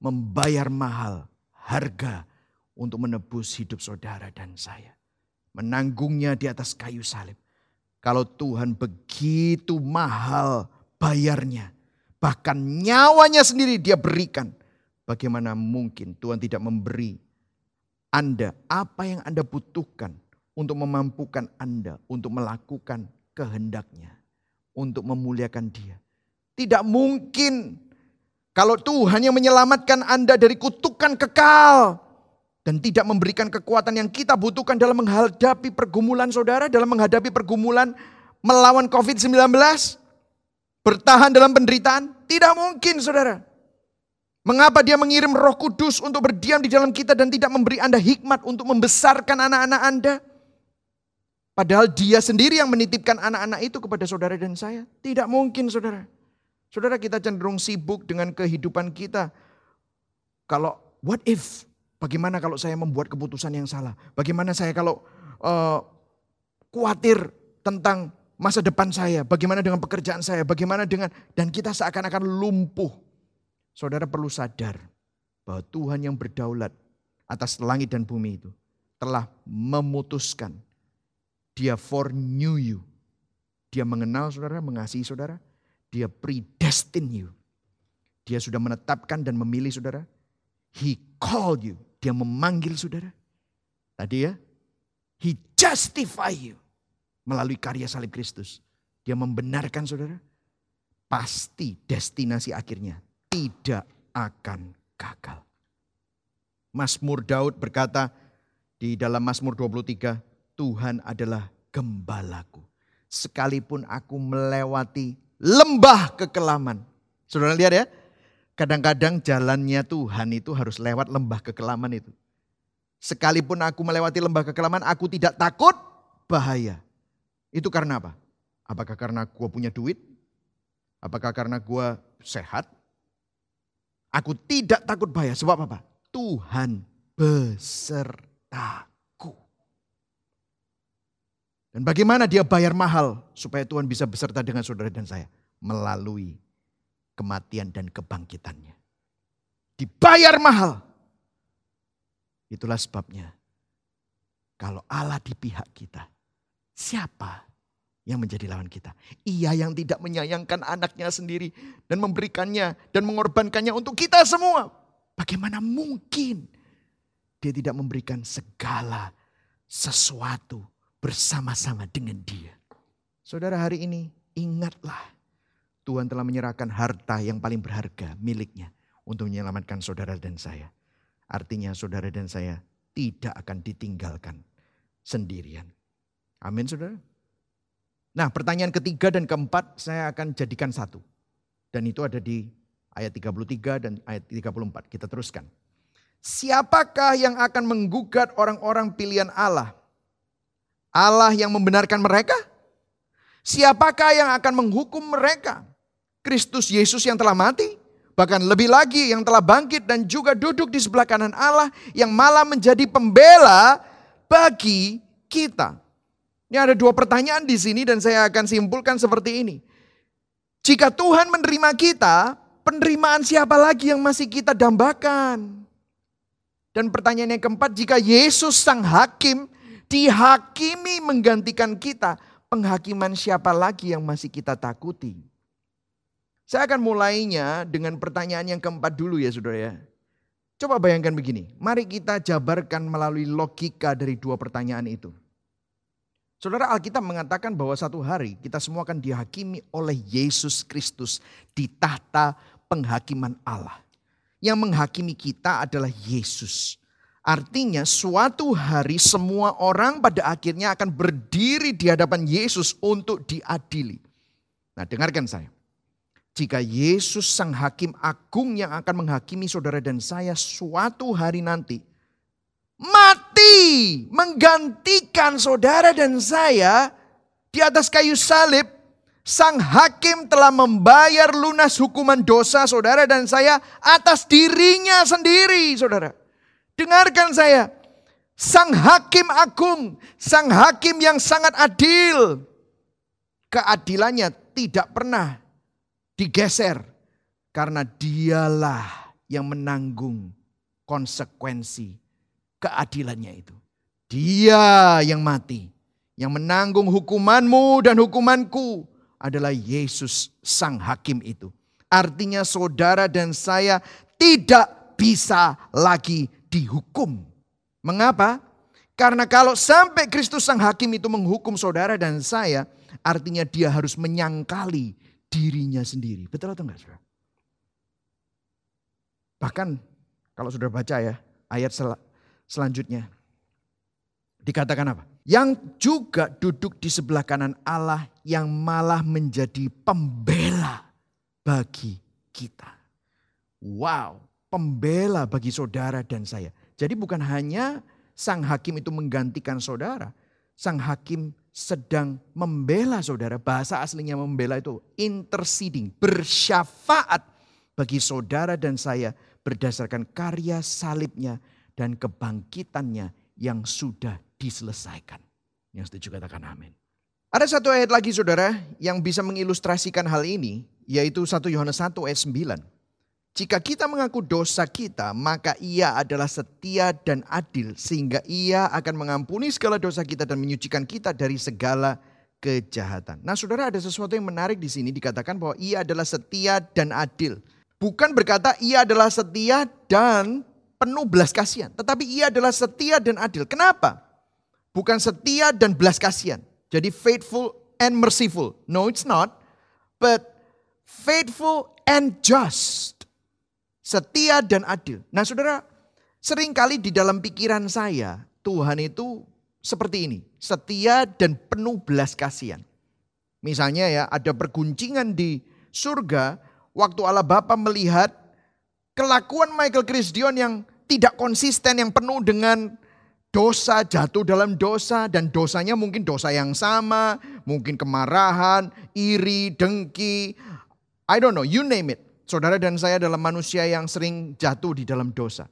Membayar mahal harga untuk menebus hidup saudara dan saya. Menanggungnya di atas kayu salib. Kalau Tuhan begitu mahal bayarnya. Bahkan nyawanya sendiri dia berikan. Bagaimana mungkin Tuhan tidak memberi Anda apa yang Anda butuhkan untuk memampukan Anda untuk melakukan kehendaknya. Untuk memuliakan dia. Tidak mungkin kalau Tuhan yang menyelamatkan Anda dari kutukan kekal dan tidak memberikan kekuatan yang kita butuhkan dalam menghadapi pergumulan saudara, dalam menghadapi pergumulan melawan COVID-19, bertahan dalam penderitaan, tidak mungkin saudara. Mengapa dia mengirim roh kudus untuk berdiam di dalam kita dan tidak memberi Anda hikmat untuk membesarkan anak-anak Anda? Padahal dia sendiri yang menitipkan anak-anak itu kepada saudara dan saya. Tidak mungkin saudara. Saudara kita cenderung sibuk dengan kehidupan kita. Kalau what if? Bagaimana kalau saya membuat keputusan yang salah? Bagaimana saya kalau uh, khawatir tentang masa depan saya? Bagaimana dengan pekerjaan saya? Bagaimana dengan dan kita seakan-akan lumpuh. Saudara perlu sadar bahwa Tuhan yang berdaulat atas langit dan bumi itu telah memutuskan dia foreknew you. Dia mengenal saudara, mengasihi saudara, dia predestined you. Dia sudah menetapkan dan memilih saudara. He called you. Dia memanggil saudara. Tadi ya. He justify you. Melalui karya salib Kristus. Dia membenarkan saudara. Pasti destinasi akhirnya tidak akan gagal. Mazmur Daud berkata di dalam Mazmur 23, Tuhan adalah gembalaku. Sekalipun aku melewati lembah kekelaman. Saudara lihat ya, kadang-kadang jalannya Tuhan itu harus lewat lembah kekelaman itu. Sekalipun aku melewati lembah kekelaman, aku tidak takut bahaya. Itu karena apa? Apakah karena gue punya duit? Apakah karena gue sehat? Aku tidak takut bahaya. Sebab apa? Tuhan besertaku. Dan bagaimana dia bayar mahal supaya Tuhan bisa beserta dengan saudara dan saya? Melalui kematian dan kebangkitannya. Dibayar mahal. Itulah sebabnya. Kalau Allah di pihak kita, siapa yang menjadi lawan kita? Ia yang tidak menyayangkan anaknya sendiri dan memberikannya dan mengorbankannya untuk kita semua. Bagaimana mungkin dia tidak memberikan segala sesuatu bersama-sama dengan dia. Saudara hari ini ingatlah Tuhan telah menyerahkan harta yang paling berharga miliknya untuk menyelamatkan saudara dan saya. Artinya saudara dan saya tidak akan ditinggalkan sendirian. Amin saudara. Nah pertanyaan ketiga dan keempat saya akan jadikan satu. Dan itu ada di ayat 33 dan ayat 34. Kita teruskan. Siapakah yang akan menggugat orang-orang pilihan Allah Allah yang membenarkan mereka? Siapakah yang akan menghukum mereka? Kristus Yesus yang telah mati? Bahkan lebih lagi yang telah bangkit dan juga duduk di sebelah kanan Allah yang malah menjadi pembela bagi kita. Ini ada dua pertanyaan di sini dan saya akan simpulkan seperti ini. Jika Tuhan menerima kita, penerimaan siapa lagi yang masih kita dambakan? Dan pertanyaan yang keempat, jika Yesus sang hakim dihakimi menggantikan kita, penghakiman siapa lagi yang masih kita takuti? Saya akan mulainya dengan pertanyaan yang keempat dulu ya saudara ya. Coba bayangkan begini, mari kita jabarkan melalui logika dari dua pertanyaan itu. Saudara Alkitab mengatakan bahwa satu hari kita semua akan dihakimi oleh Yesus Kristus di tahta penghakiman Allah. Yang menghakimi kita adalah Yesus. Artinya suatu hari semua orang pada akhirnya akan berdiri di hadapan Yesus untuk diadili. Nah dengarkan saya. Jika Yesus sang hakim agung yang akan menghakimi saudara dan saya suatu hari nanti. Mati menggantikan saudara dan saya di atas kayu salib. Sang hakim telah membayar lunas hukuman dosa saudara dan saya atas dirinya sendiri saudara. Dengarkan saya. Sang hakim agung, sang hakim yang sangat adil. Keadilannya tidak pernah digeser. Karena dialah yang menanggung konsekuensi keadilannya itu. Dia yang mati, yang menanggung hukumanmu dan hukumanku adalah Yesus sang hakim itu. Artinya saudara dan saya tidak bisa lagi dihukum. Mengapa? Karena kalau sampai Kristus sang hakim itu menghukum saudara dan saya, artinya dia harus menyangkali dirinya sendiri. Betul atau enggak saudara? Bahkan kalau sudah baca ya ayat sel selanjutnya. Dikatakan apa? Yang juga duduk di sebelah kanan Allah yang malah menjadi pembela bagi kita. Wow, pembela bagi saudara dan saya. Jadi bukan hanya sang hakim itu menggantikan saudara. Sang hakim sedang membela saudara. Bahasa aslinya membela itu interceding, bersyafaat bagi saudara dan saya berdasarkan karya salibnya dan kebangkitannya yang sudah diselesaikan. Yang setuju katakan amin. Ada satu ayat lagi saudara yang bisa mengilustrasikan hal ini, yaitu 1 Yohanes 1 ayat 9. Jika kita mengaku dosa kita, maka ia adalah setia dan adil sehingga ia akan mengampuni segala dosa kita dan menyucikan kita dari segala kejahatan. Nah saudara ada sesuatu yang menarik di sini dikatakan bahwa ia adalah setia dan adil. Bukan berkata ia adalah setia dan penuh belas kasihan. Tetapi ia adalah setia dan adil. Kenapa? Bukan setia dan belas kasihan. Jadi faithful and merciful. No it's not. But faithful and just. Setia dan adil. Nah saudara, sering kali di dalam pikiran saya, Tuhan itu seperti ini. Setia dan penuh belas kasihan. Misalnya ya, ada perguncingan di surga, waktu Allah Bapa melihat kelakuan Michael Christian yang tidak konsisten, yang penuh dengan dosa, jatuh dalam dosa, dan dosanya mungkin dosa yang sama, mungkin kemarahan, iri, dengki, I don't know, you name it. Saudara dan saya adalah manusia yang sering jatuh di dalam dosa.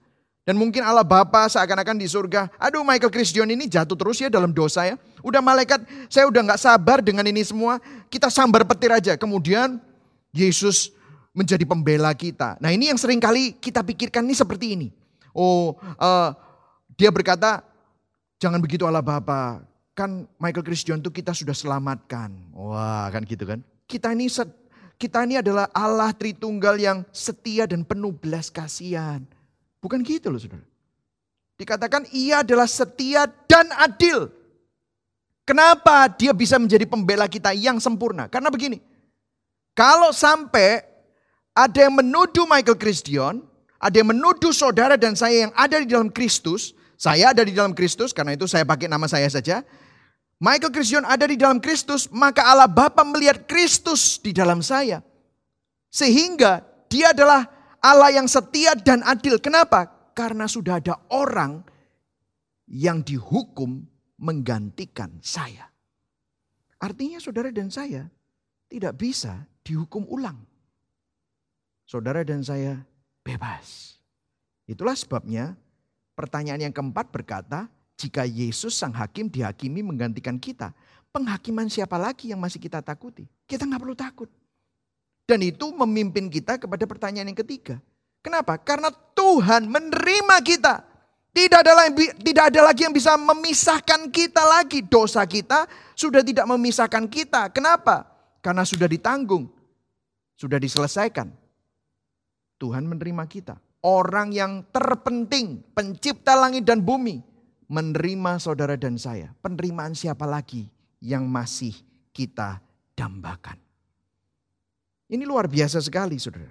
Dan mungkin Allah Bapa seakan-akan di surga, aduh Michael Christian ini jatuh terus ya dalam dosa ya. Udah malaikat, saya udah gak sabar dengan ini semua, kita sambar petir aja. Kemudian Yesus menjadi pembela kita. Nah ini yang sering kali kita pikirkan ini seperti ini. Oh, uh, dia berkata, jangan begitu Allah Bapa. Kan Michael Christian itu kita sudah selamatkan. Wah kan gitu kan. Kita ini kita ini adalah Allah Tritunggal yang setia dan penuh belas kasihan. Bukan gitu loh saudara. Dikatakan ia adalah setia dan adil. Kenapa dia bisa menjadi pembela kita yang sempurna? Karena begini. Kalau sampai ada yang menuduh Michael Christian, ada yang menuduh saudara dan saya yang ada di dalam Kristus. Saya ada di dalam Kristus, karena itu saya pakai nama saya saja. Michael Christian ada di dalam Kristus, maka Allah Bapa melihat Kristus di dalam saya. Sehingga dia adalah Allah yang setia dan adil. Kenapa? Karena sudah ada orang yang dihukum menggantikan saya. Artinya saudara dan saya tidak bisa dihukum ulang saudara dan saya bebas. Itulah sebabnya pertanyaan yang keempat berkata, jika Yesus sang hakim dihakimi menggantikan kita, penghakiman siapa lagi yang masih kita takuti? Kita nggak perlu takut. Dan itu memimpin kita kepada pertanyaan yang ketiga. Kenapa? Karena Tuhan menerima kita. Tidak ada, lagi, tidak ada lagi yang bisa memisahkan kita lagi. Dosa kita sudah tidak memisahkan kita. Kenapa? Karena sudah ditanggung. Sudah diselesaikan. Tuhan menerima kita. Orang yang terpenting, pencipta langit dan bumi, menerima saudara dan saya. Penerimaan siapa lagi yang masih kita dambakan. Ini luar biasa sekali saudara.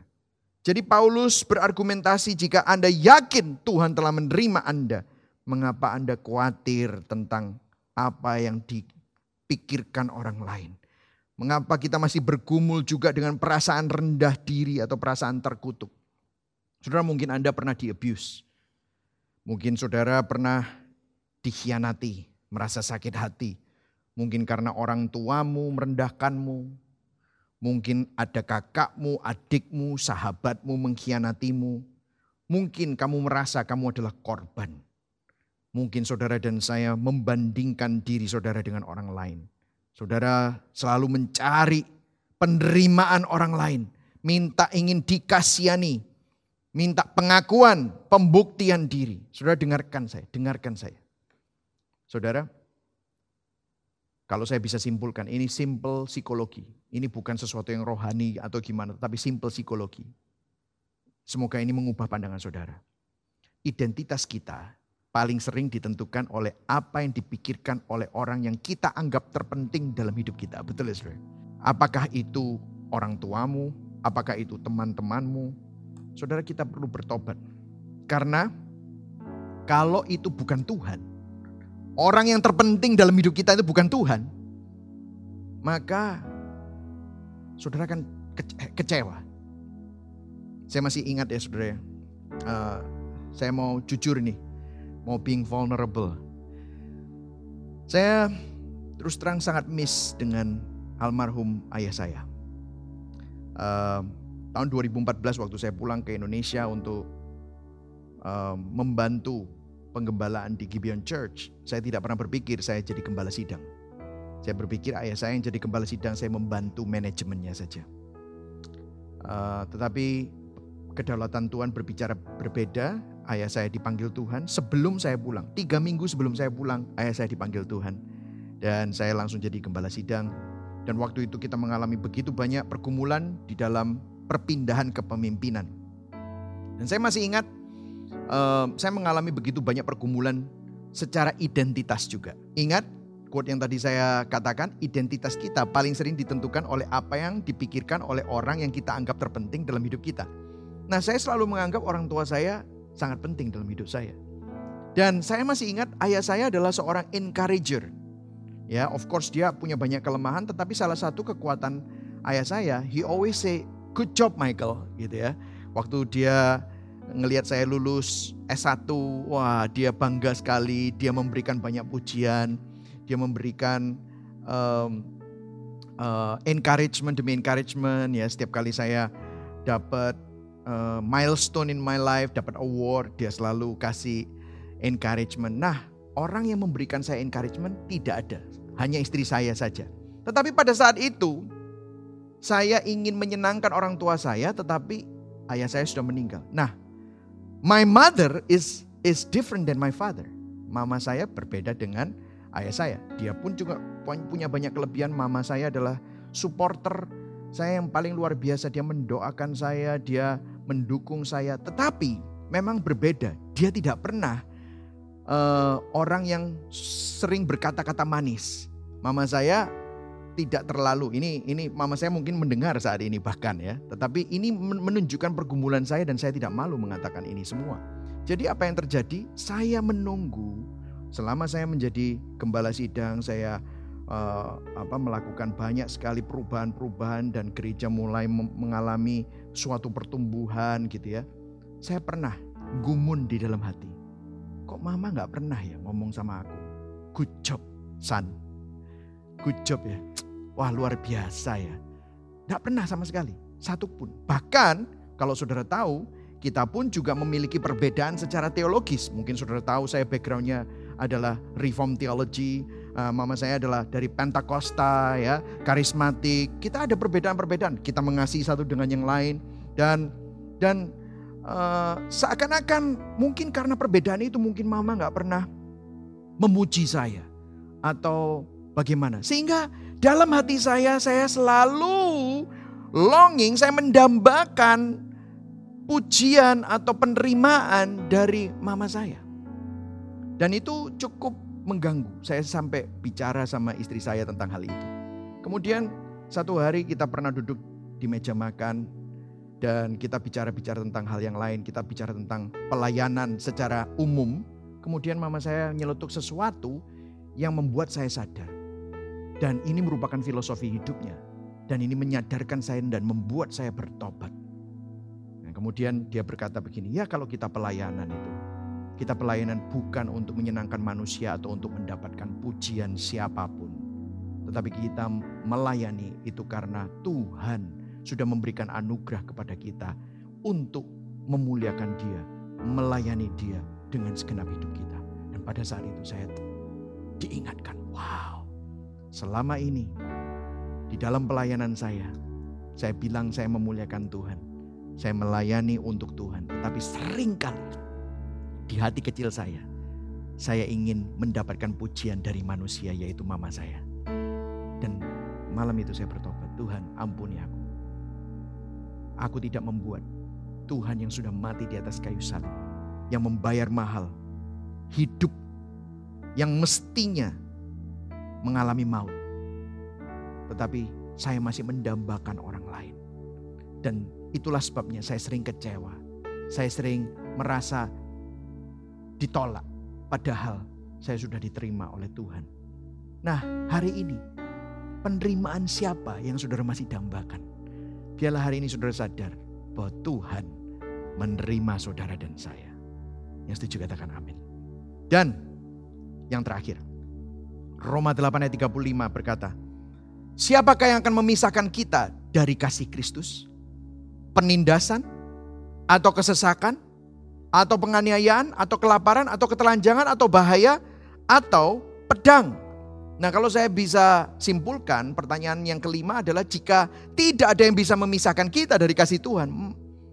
Jadi Paulus berargumentasi jika Anda yakin Tuhan telah menerima Anda. Mengapa Anda khawatir tentang apa yang dipikirkan orang lain. Mengapa kita masih bergumul juga dengan perasaan rendah diri atau perasaan terkutuk. Saudara mungkin Anda pernah di-abuse. Mungkin saudara pernah dikhianati, merasa sakit hati. Mungkin karena orang tuamu merendahkanmu. Mungkin ada kakakmu, adikmu, sahabatmu mengkhianatimu. Mungkin kamu merasa kamu adalah korban. Mungkin saudara dan saya membandingkan diri saudara dengan orang lain. Saudara selalu mencari penerimaan orang lain. Minta ingin dikasihani minta pengakuan, pembuktian diri. Saudara dengarkan saya, dengarkan saya. Saudara, kalau saya bisa simpulkan, ini simple psikologi. Ini bukan sesuatu yang rohani atau gimana, tapi simple psikologi. Semoga ini mengubah pandangan saudara. Identitas kita paling sering ditentukan oleh apa yang dipikirkan oleh orang yang kita anggap terpenting dalam hidup kita. Betul ya saudara? Apakah itu orang tuamu, apakah itu teman-temanmu, saudara kita perlu bertobat. Karena kalau itu bukan Tuhan, orang yang terpenting dalam hidup kita itu bukan Tuhan, maka saudara akan kecewa. Saya masih ingat ya saudara, uh, saya mau jujur nih, mau being vulnerable. Saya terus terang sangat miss dengan almarhum ayah saya. Uh, tahun 2014 waktu saya pulang ke Indonesia untuk uh, membantu penggembalaan di Gibeon Church, saya tidak pernah berpikir saya jadi gembala sidang. Saya berpikir ayah saya yang jadi gembala sidang, saya membantu manajemennya saja. Uh, tetapi kedaulatan Tuhan berbicara berbeda. Ayah saya dipanggil Tuhan sebelum saya pulang. Tiga minggu sebelum saya pulang, ayah saya dipanggil Tuhan. Dan saya langsung jadi gembala sidang. Dan waktu itu kita mengalami begitu banyak pergumulan di dalam perpindahan kepemimpinan. Dan saya masih ingat uh, saya mengalami begitu banyak pergumulan secara identitas juga. Ingat quote yang tadi saya katakan, identitas kita paling sering ditentukan oleh apa yang dipikirkan oleh orang yang kita anggap terpenting dalam hidup kita. Nah, saya selalu menganggap orang tua saya sangat penting dalam hidup saya. Dan saya masih ingat ayah saya adalah seorang encourager. Ya, of course dia punya banyak kelemahan, tetapi salah satu kekuatan ayah saya, he always say, good job Michael, gitu ya. Waktu dia ngelihat saya lulus S1, wah dia bangga sekali, dia memberikan banyak pujian, dia memberikan um, uh, encouragement demi encouragement ya. Setiap kali saya dapat uh, milestone in my life, dapat award, dia selalu kasih encouragement. Nah, orang yang memberikan saya encouragement tidak ada, hanya istri saya saja. Tetapi pada saat itu saya ingin menyenangkan orang tua saya, tetapi ayah saya sudah meninggal. Nah, My mother is is different than my father. Mama saya berbeda dengan ayah saya. Dia pun juga punya banyak kelebihan. Mama saya adalah supporter saya yang paling luar biasa. Dia mendoakan saya, dia mendukung saya. Tetapi memang berbeda. Dia tidak pernah uh, orang yang sering berkata-kata manis. Mama saya tidak terlalu. Ini ini mama saya mungkin mendengar saat ini bahkan ya. Tetapi ini menunjukkan pergumulan saya dan saya tidak malu mengatakan ini semua. Jadi apa yang terjadi? Saya menunggu. Selama saya menjadi gembala sidang saya uh, apa melakukan banyak sekali perubahan-perubahan dan gereja mulai mengalami suatu pertumbuhan gitu ya saya pernah gumun di dalam hati. Kok mama nggak pernah ya ngomong sama aku? Good job son. Good job ya Wah luar biasa ya. Tidak pernah sama sekali, satu pun. Bahkan kalau saudara tahu, kita pun juga memiliki perbedaan secara teologis. Mungkin saudara tahu saya backgroundnya adalah Reform Theology, uh, mama saya adalah dari Pentakosta, ya, karismatik. Kita ada perbedaan-perbedaan. Kita mengasihi satu dengan yang lain dan dan uh, seakan-akan mungkin karena perbedaan itu mungkin mama nggak pernah memuji saya atau bagaimana. Sehingga dalam hati saya, saya selalu longing, saya mendambakan pujian atau penerimaan dari mama saya. Dan itu cukup mengganggu. Saya sampai bicara sama istri saya tentang hal itu. Kemudian satu hari kita pernah duduk di meja makan dan kita bicara-bicara tentang hal yang lain. Kita bicara tentang pelayanan secara umum. Kemudian mama saya nyeletuk sesuatu yang membuat saya sadar. Dan ini merupakan filosofi hidupnya. Dan ini menyadarkan saya dan membuat saya bertobat. Dan kemudian dia berkata begini, ya kalau kita pelayanan itu, kita pelayanan bukan untuk menyenangkan manusia atau untuk mendapatkan pujian siapa pun. Tetapi kita melayani itu karena Tuhan sudah memberikan anugerah kepada kita untuk memuliakan dia, melayani dia dengan segenap hidup kita. Dan pada saat itu saya diingatkan, wow Selama ini di dalam pelayanan saya, saya bilang saya memuliakan Tuhan. Saya melayani untuk Tuhan. Tetapi sering kali di hati kecil saya, saya ingin mendapatkan pujian dari manusia yaitu mama saya. Dan malam itu saya bertobat, Tuhan ampuni aku. Aku tidak membuat Tuhan yang sudah mati di atas kayu salib, yang membayar mahal, hidup yang mestinya mengalami maut. Tetapi saya masih mendambakan orang lain. Dan itulah sebabnya saya sering kecewa. Saya sering merasa ditolak. Padahal saya sudah diterima oleh Tuhan. Nah hari ini penerimaan siapa yang saudara masih dambakan? Biarlah hari ini saudara sadar bahwa Tuhan menerima saudara dan saya. Yang setuju katakan amin. Dan yang terakhir, Roma 8 ayat 35 berkata, Siapakah yang akan memisahkan kita dari kasih Kristus? Penindasan? Atau kesesakan? Atau penganiayaan? Atau kelaparan? Atau ketelanjangan? Atau bahaya? Atau pedang? Nah kalau saya bisa simpulkan pertanyaan yang kelima adalah jika tidak ada yang bisa memisahkan kita dari kasih Tuhan.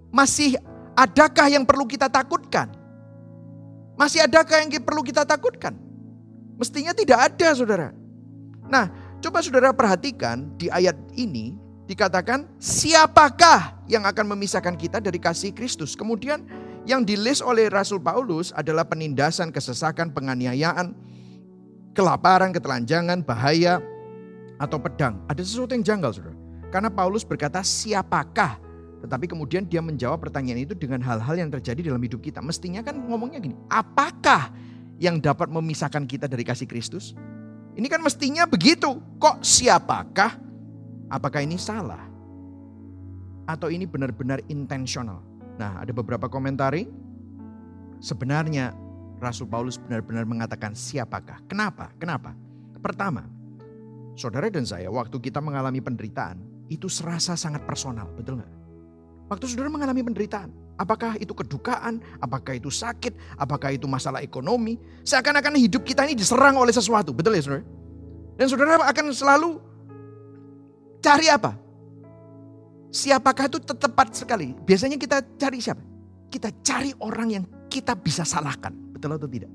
Masih adakah yang perlu kita takutkan? Masih adakah yang perlu kita takutkan? Mestinya tidak ada saudara. Nah Coba saudara perhatikan di ayat ini dikatakan siapakah yang akan memisahkan kita dari kasih Kristus. Kemudian yang dilis oleh Rasul Paulus adalah penindasan, kesesakan, penganiayaan, kelaparan, ketelanjangan, bahaya, atau pedang. Ada sesuatu yang janggal saudara. Karena Paulus berkata siapakah. Tetapi kemudian dia menjawab pertanyaan itu dengan hal-hal yang terjadi dalam hidup kita. Mestinya kan ngomongnya gini, apakah yang dapat memisahkan kita dari kasih Kristus? Ini kan mestinya begitu. Kok siapakah? Apakah ini salah? Atau ini benar-benar intensional? Nah, ada beberapa komentari. Sebenarnya Rasul Paulus benar-benar mengatakan siapakah. Kenapa? Kenapa? Pertama, saudara dan saya waktu kita mengalami penderitaan, itu serasa sangat personal, betul nggak? Waktu saudara mengalami penderitaan, apakah itu kedukaan, apakah itu sakit, apakah itu masalah ekonomi, seakan-akan hidup kita ini diserang oleh sesuatu, betul ya saudara? Dan saudara akan selalu cari apa? Siapakah itu tepat sekali? Biasanya kita cari siapa? Kita cari orang yang kita bisa salahkan, betul atau tidak?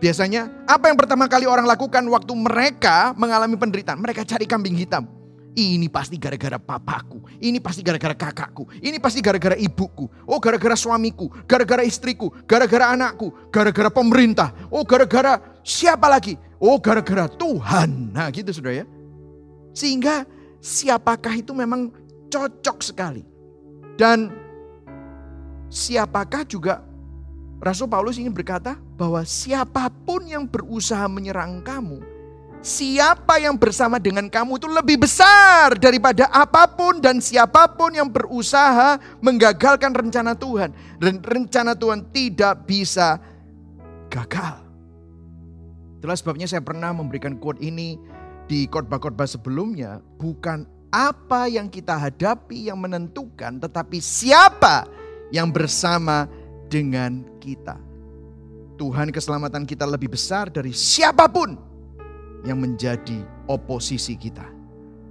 Biasanya apa yang pertama kali orang lakukan waktu mereka mengalami penderitaan? Mereka cari kambing hitam. Ini pasti gara-gara papaku. Ini pasti gara-gara kakakku. Ini pasti gara-gara ibuku. Oh gara-gara suamiku. Gara-gara istriku. Gara-gara anakku. Gara-gara pemerintah. Oh gara-gara siapa lagi? Oh gara-gara Tuhan. Nah gitu sudah ya. Sehingga siapakah itu memang cocok sekali. Dan siapakah juga Rasul Paulus ingin berkata bahwa siapa pun yang berusaha menyerang kamu siapa yang bersama dengan kamu itu lebih besar daripada apa pun dan siapa pun yang berusaha menggagalkan rencana Tuhan. Dan rencana Tuhan tidak bisa gagal. Itulah sebabnya saya pernah memberikan quote ini di khotbah-khotbah sebelumnya. Bukan apa yang kita hadapi yang menentukan, tetapi siapa yang bersama dengan kita. Tuhan keselamatan kita lebih besar dari siapa pun yang menjadi oposisi kita.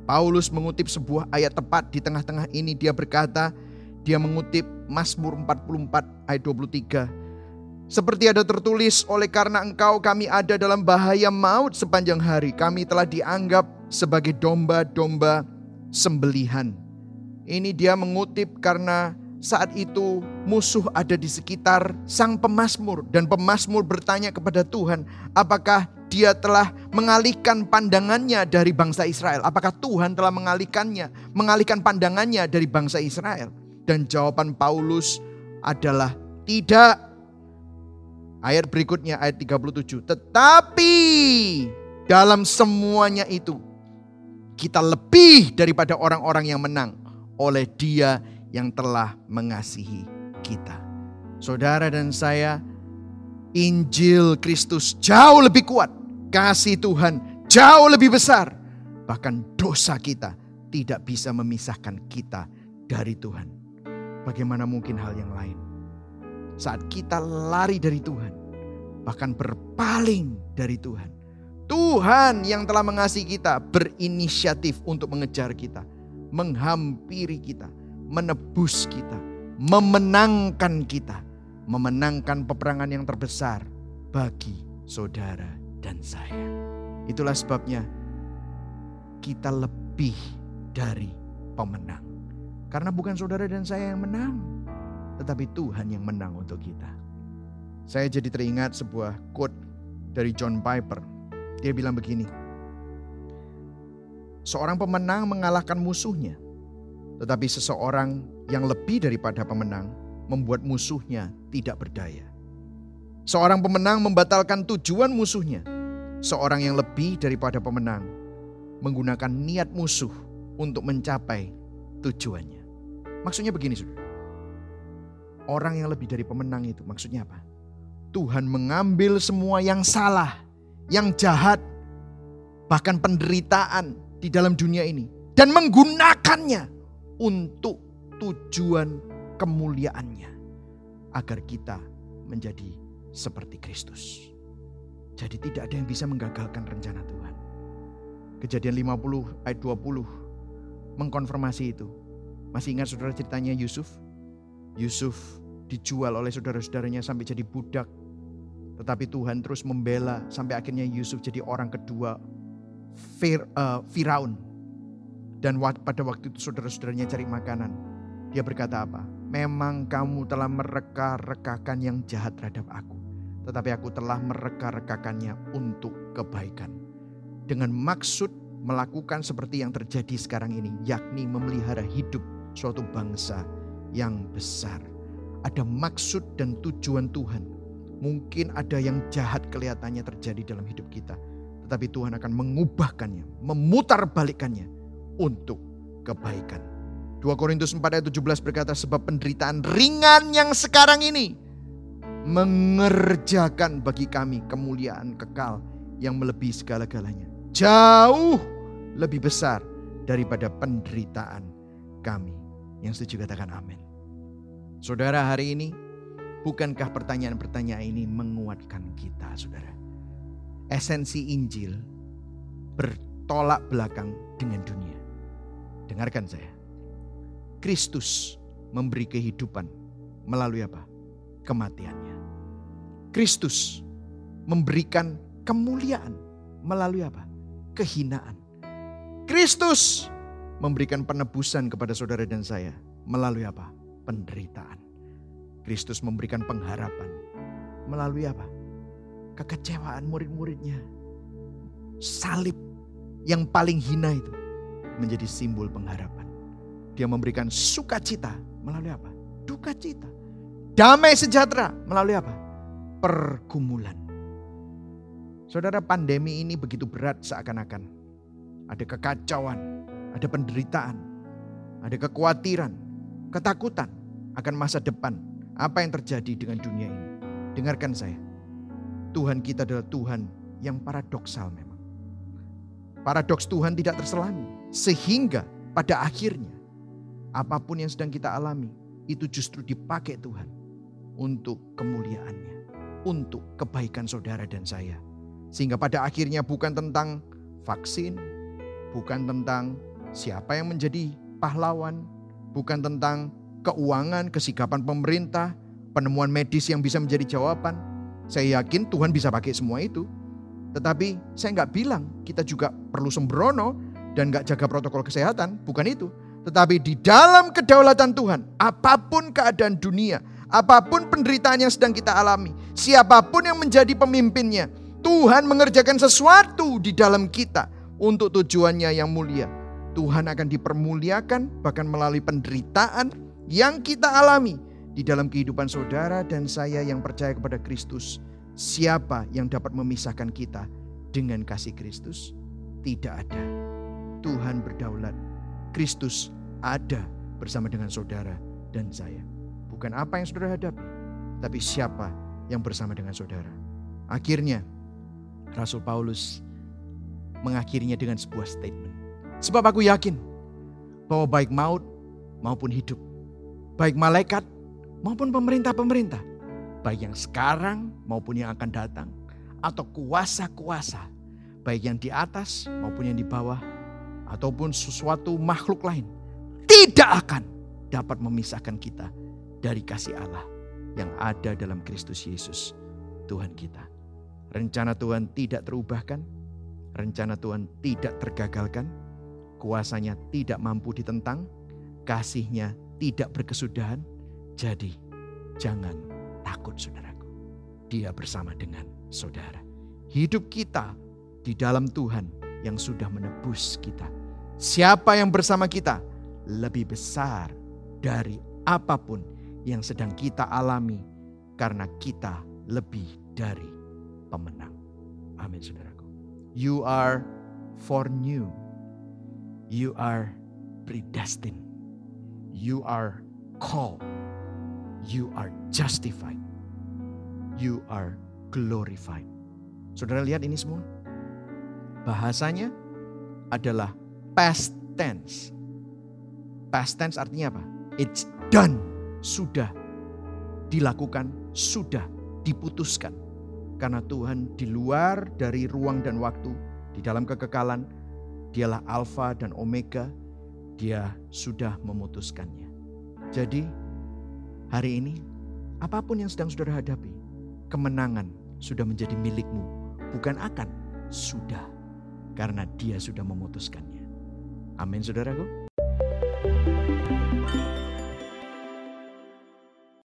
Paulus mengutip sebuah ayat tepat di tengah-tengah ini dia berkata, dia mengutip Mazmur 44 ayat 23. Seperti ada tertulis, oleh karena engkau kami ada dalam bahaya maut sepanjang hari. Kami telah dianggap sebagai domba-domba sembelihan. Ini dia mengutip karena saat itu musuh ada di sekitar sang pemazmur dan pemazmur bertanya kepada Tuhan, apakah dia telah mengalihkan pandangannya dari bangsa Israel? Apakah Tuhan telah mengalihkannya, mengalihkan pandangannya dari bangsa Israel? Dan jawaban Paulus adalah tidak. Ayat berikutnya ayat 37. Tetapi dalam semuanya itu kita lebih daripada orang-orang yang menang oleh Dia yang telah mengasihi kita. Saudara dan saya, Injil Kristus jauh lebih kuat kasih Tuhan jauh lebih besar. Bahkan dosa kita tidak bisa memisahkan kita dari Tuhan. Bagaimana mungkin hal yang lain? Saat kita lari dari Tuhan, bahkan berpaling dari Tuhan. Tuhan yang telah mengasihi kita berinisiatif untuk mengejar kita, menghampiri kita, menebus kita, memenangkan kita, memenangkan peperangan yang terbesar bagi saudara dan saya. Itulah sebabnya kita lebih dari pemenang. Karena bukan saudara dan saya yang menang, tetapi Tuhan yang menang untuk kita. Saya jadi teringat sebuah quote dari John Piper. Dia bilang begini, Seorang pemenang mengalahkan musuhnya, tetapi seseorang yang lebih daripada pemenang membuat musuhnya tidak berdaya. Seorang pemenang membatalkan tujuan musuhnya. Seorang yang lebih daripada pemenang menggunakan niat musuh untuk mencapai tujuannya. Maksudnya begini, Saudara. Orang yang lebih dari pemenang itu maksudnya apa? Tuhan mengambil semua yang salah, yang jahat, bahkan penderitaan di dalam dunia ini dan menggunakannya untuk tujuan kemuliaannya agar kita menjadi seperti Kristus. Jadi tidak ada yang bisa menggagalkan rencana Tuhan. Kejadian 50 ayat 20 mengkonfirmasi itu. Masih ingat saudara ceritanya Yusuf? Yusuf dijual oleh saudara-saudaranya sampai jadi budak. Tetapi Tuhan terus membela sampai akhirnya Yusuf jadi orang kedua Fir, uh, Firaun. Dan pada waktu itu saudara-saudaranya cari makanan. Dia berkata apa? Memang kamu telah mereka-rekakan yang jahat terhadap aku. Tetapi aku telah mereka-rekakannya untuk kebaikan. Dengan maksud melakukan seperti yang terjadi sekarang ini. Yakni memelihara hidup suatu bangsa yang besar. Ada maksud dan tujuan Tuhan. Mungkin ada yang jahat kelihatannya terjadi dalam hidup kita. Tetapi Tuhan akan mengubahkannya, memutarbalikkannya untuk kebaikan. 2 Korintus 4 ayat 17 berkata sebab penderitaan ringan yang sekarang ini mengerjakan bagi kami kemuliaan kekal yang melebihi segala-galanya. Jauh lebih besar daripada penderitaan kami. Yang setuju katakan amin. Saudara hari ini, bukankah pertanyaan-pertanyaan ini menguatkan kita saudara? Esensi Injil bertolak belakang dengan dunia. Dengarkan saya. Kristus memberi kehidupan melalui apa? Kematiannya. Kristus memberikan kemuliaan melalui apa? Kehinaan. Kristus memberikan penebusan kepada saudara dan saya melalui apa? Penderitaan. Kristus memberikan pengharapan melalui apa? Kekecewaan murid-muridnya. Salib yang paling hina itu menjadi simbol pengharapan. Dia memberikan sukacita melalui apa? Duka cita. Damai sejahtera melalui apa? Pergumulan. Saudara pandemi ini begitu berat seakan-akan. Ada kekacauan, ada penderitaan, ada kekhawatiran, ketakutan akan masa depan. Apa yang terjadi dengan dunia ini? Dengarkan saya. Tuhan kita adalah Tuhan yang paradoksal memang. Paradoks Tuhan tidak terselami. Sehingga pada akhirnya Apa pun yang sedang kita alami, itu justru dipakai Tuhan untuk kemuliaannya, untuk kebaikan saudara dan saya. Sehingga pada akhirnya bukan tentang vaksin, bukan tentang siapa yang menjadi pahlawan, bukan tentang keuangan, kesikapan pemerintah, penemuan medis yang bisa menjadi jawaban. Saya yakin Tuhan bisa pakai semua itu. Tetapi saya nggak bilang kita juga perlu sembrono dan nggak jaga protokol kesehatan, bukan itu. Tetapi di dalam kedaulatan Tuhan, apa pun keadaan dunia, apa pun penderitaan yang sedang kita alami, siapa pun yang menjadi pemimpinnya, Tuhan mengerjakan sesuatu di dalam kita untuk tujuannya yang mulia. Tuhan akan dipermuliakan bahkan melalui penderitaan yang kita alami di dalam kehidupan saudara dan saya yang percaya kepada Kristus. Siapa yang dapat memisahkan kita dengan kasih Kristus? Tidak ada. Tuhan berdaulat Kristus ada bersama dengan saudara dan saya. Bukan apa yang saudara hadapi, tapi siapa yang bersama dengan saudara. Akhirnya, Rasul Paulus mengakhirinya dengan sebuah statement. Sebab aku yakin bahwa baik maut maupun hidup, baik malaikat maupun pemerintah-pemerintah, baik yang sekarang maupun yang akan datang, atau kuasa-kuasa, baik yang di atas maupun yang di bawah, ataupun sesuatu makhluk lain, tidak akan dapat memisahkan kita dari kasih Allah yang ada dalam Kristus Yesus, Tuhan kita. Rencana Tuhan tidak terubahkan, rencana Tuhan tidak tergagalkan, kuasanya tidak mampu ditentang, kasihnya tidak berkesudahan. Jadi jangan takut saudaraku. Dia bersama dengan saudara. Hidup kita di dalam Tuhan yang sudah menebus kita. Siapa yang bersama kita lebih besar dari apa pun yang sedang kita alami karena kita lebih dari pemenang. Amin saudaraku. You are foreknew. You are predestined. You are called. You are justified. You are glorified. Saudara lihat ini semua? Bahasanya adalah past tense. Past tense artinya apa? It's done. Sudah dilakukan, sudah diputuskan. Karena Tuhan di luar dari ruang dan waktu, di dalam kekekalan, dialah alfa dan omega, dia sudah memutuskannya. Jadi hari ini apa pun yang sedang saudara hadapi, kemenangan sudah menjadi milikmu. Bukan akan, sudah. Karena dia sudah memutuskannya. Amin saudaraku.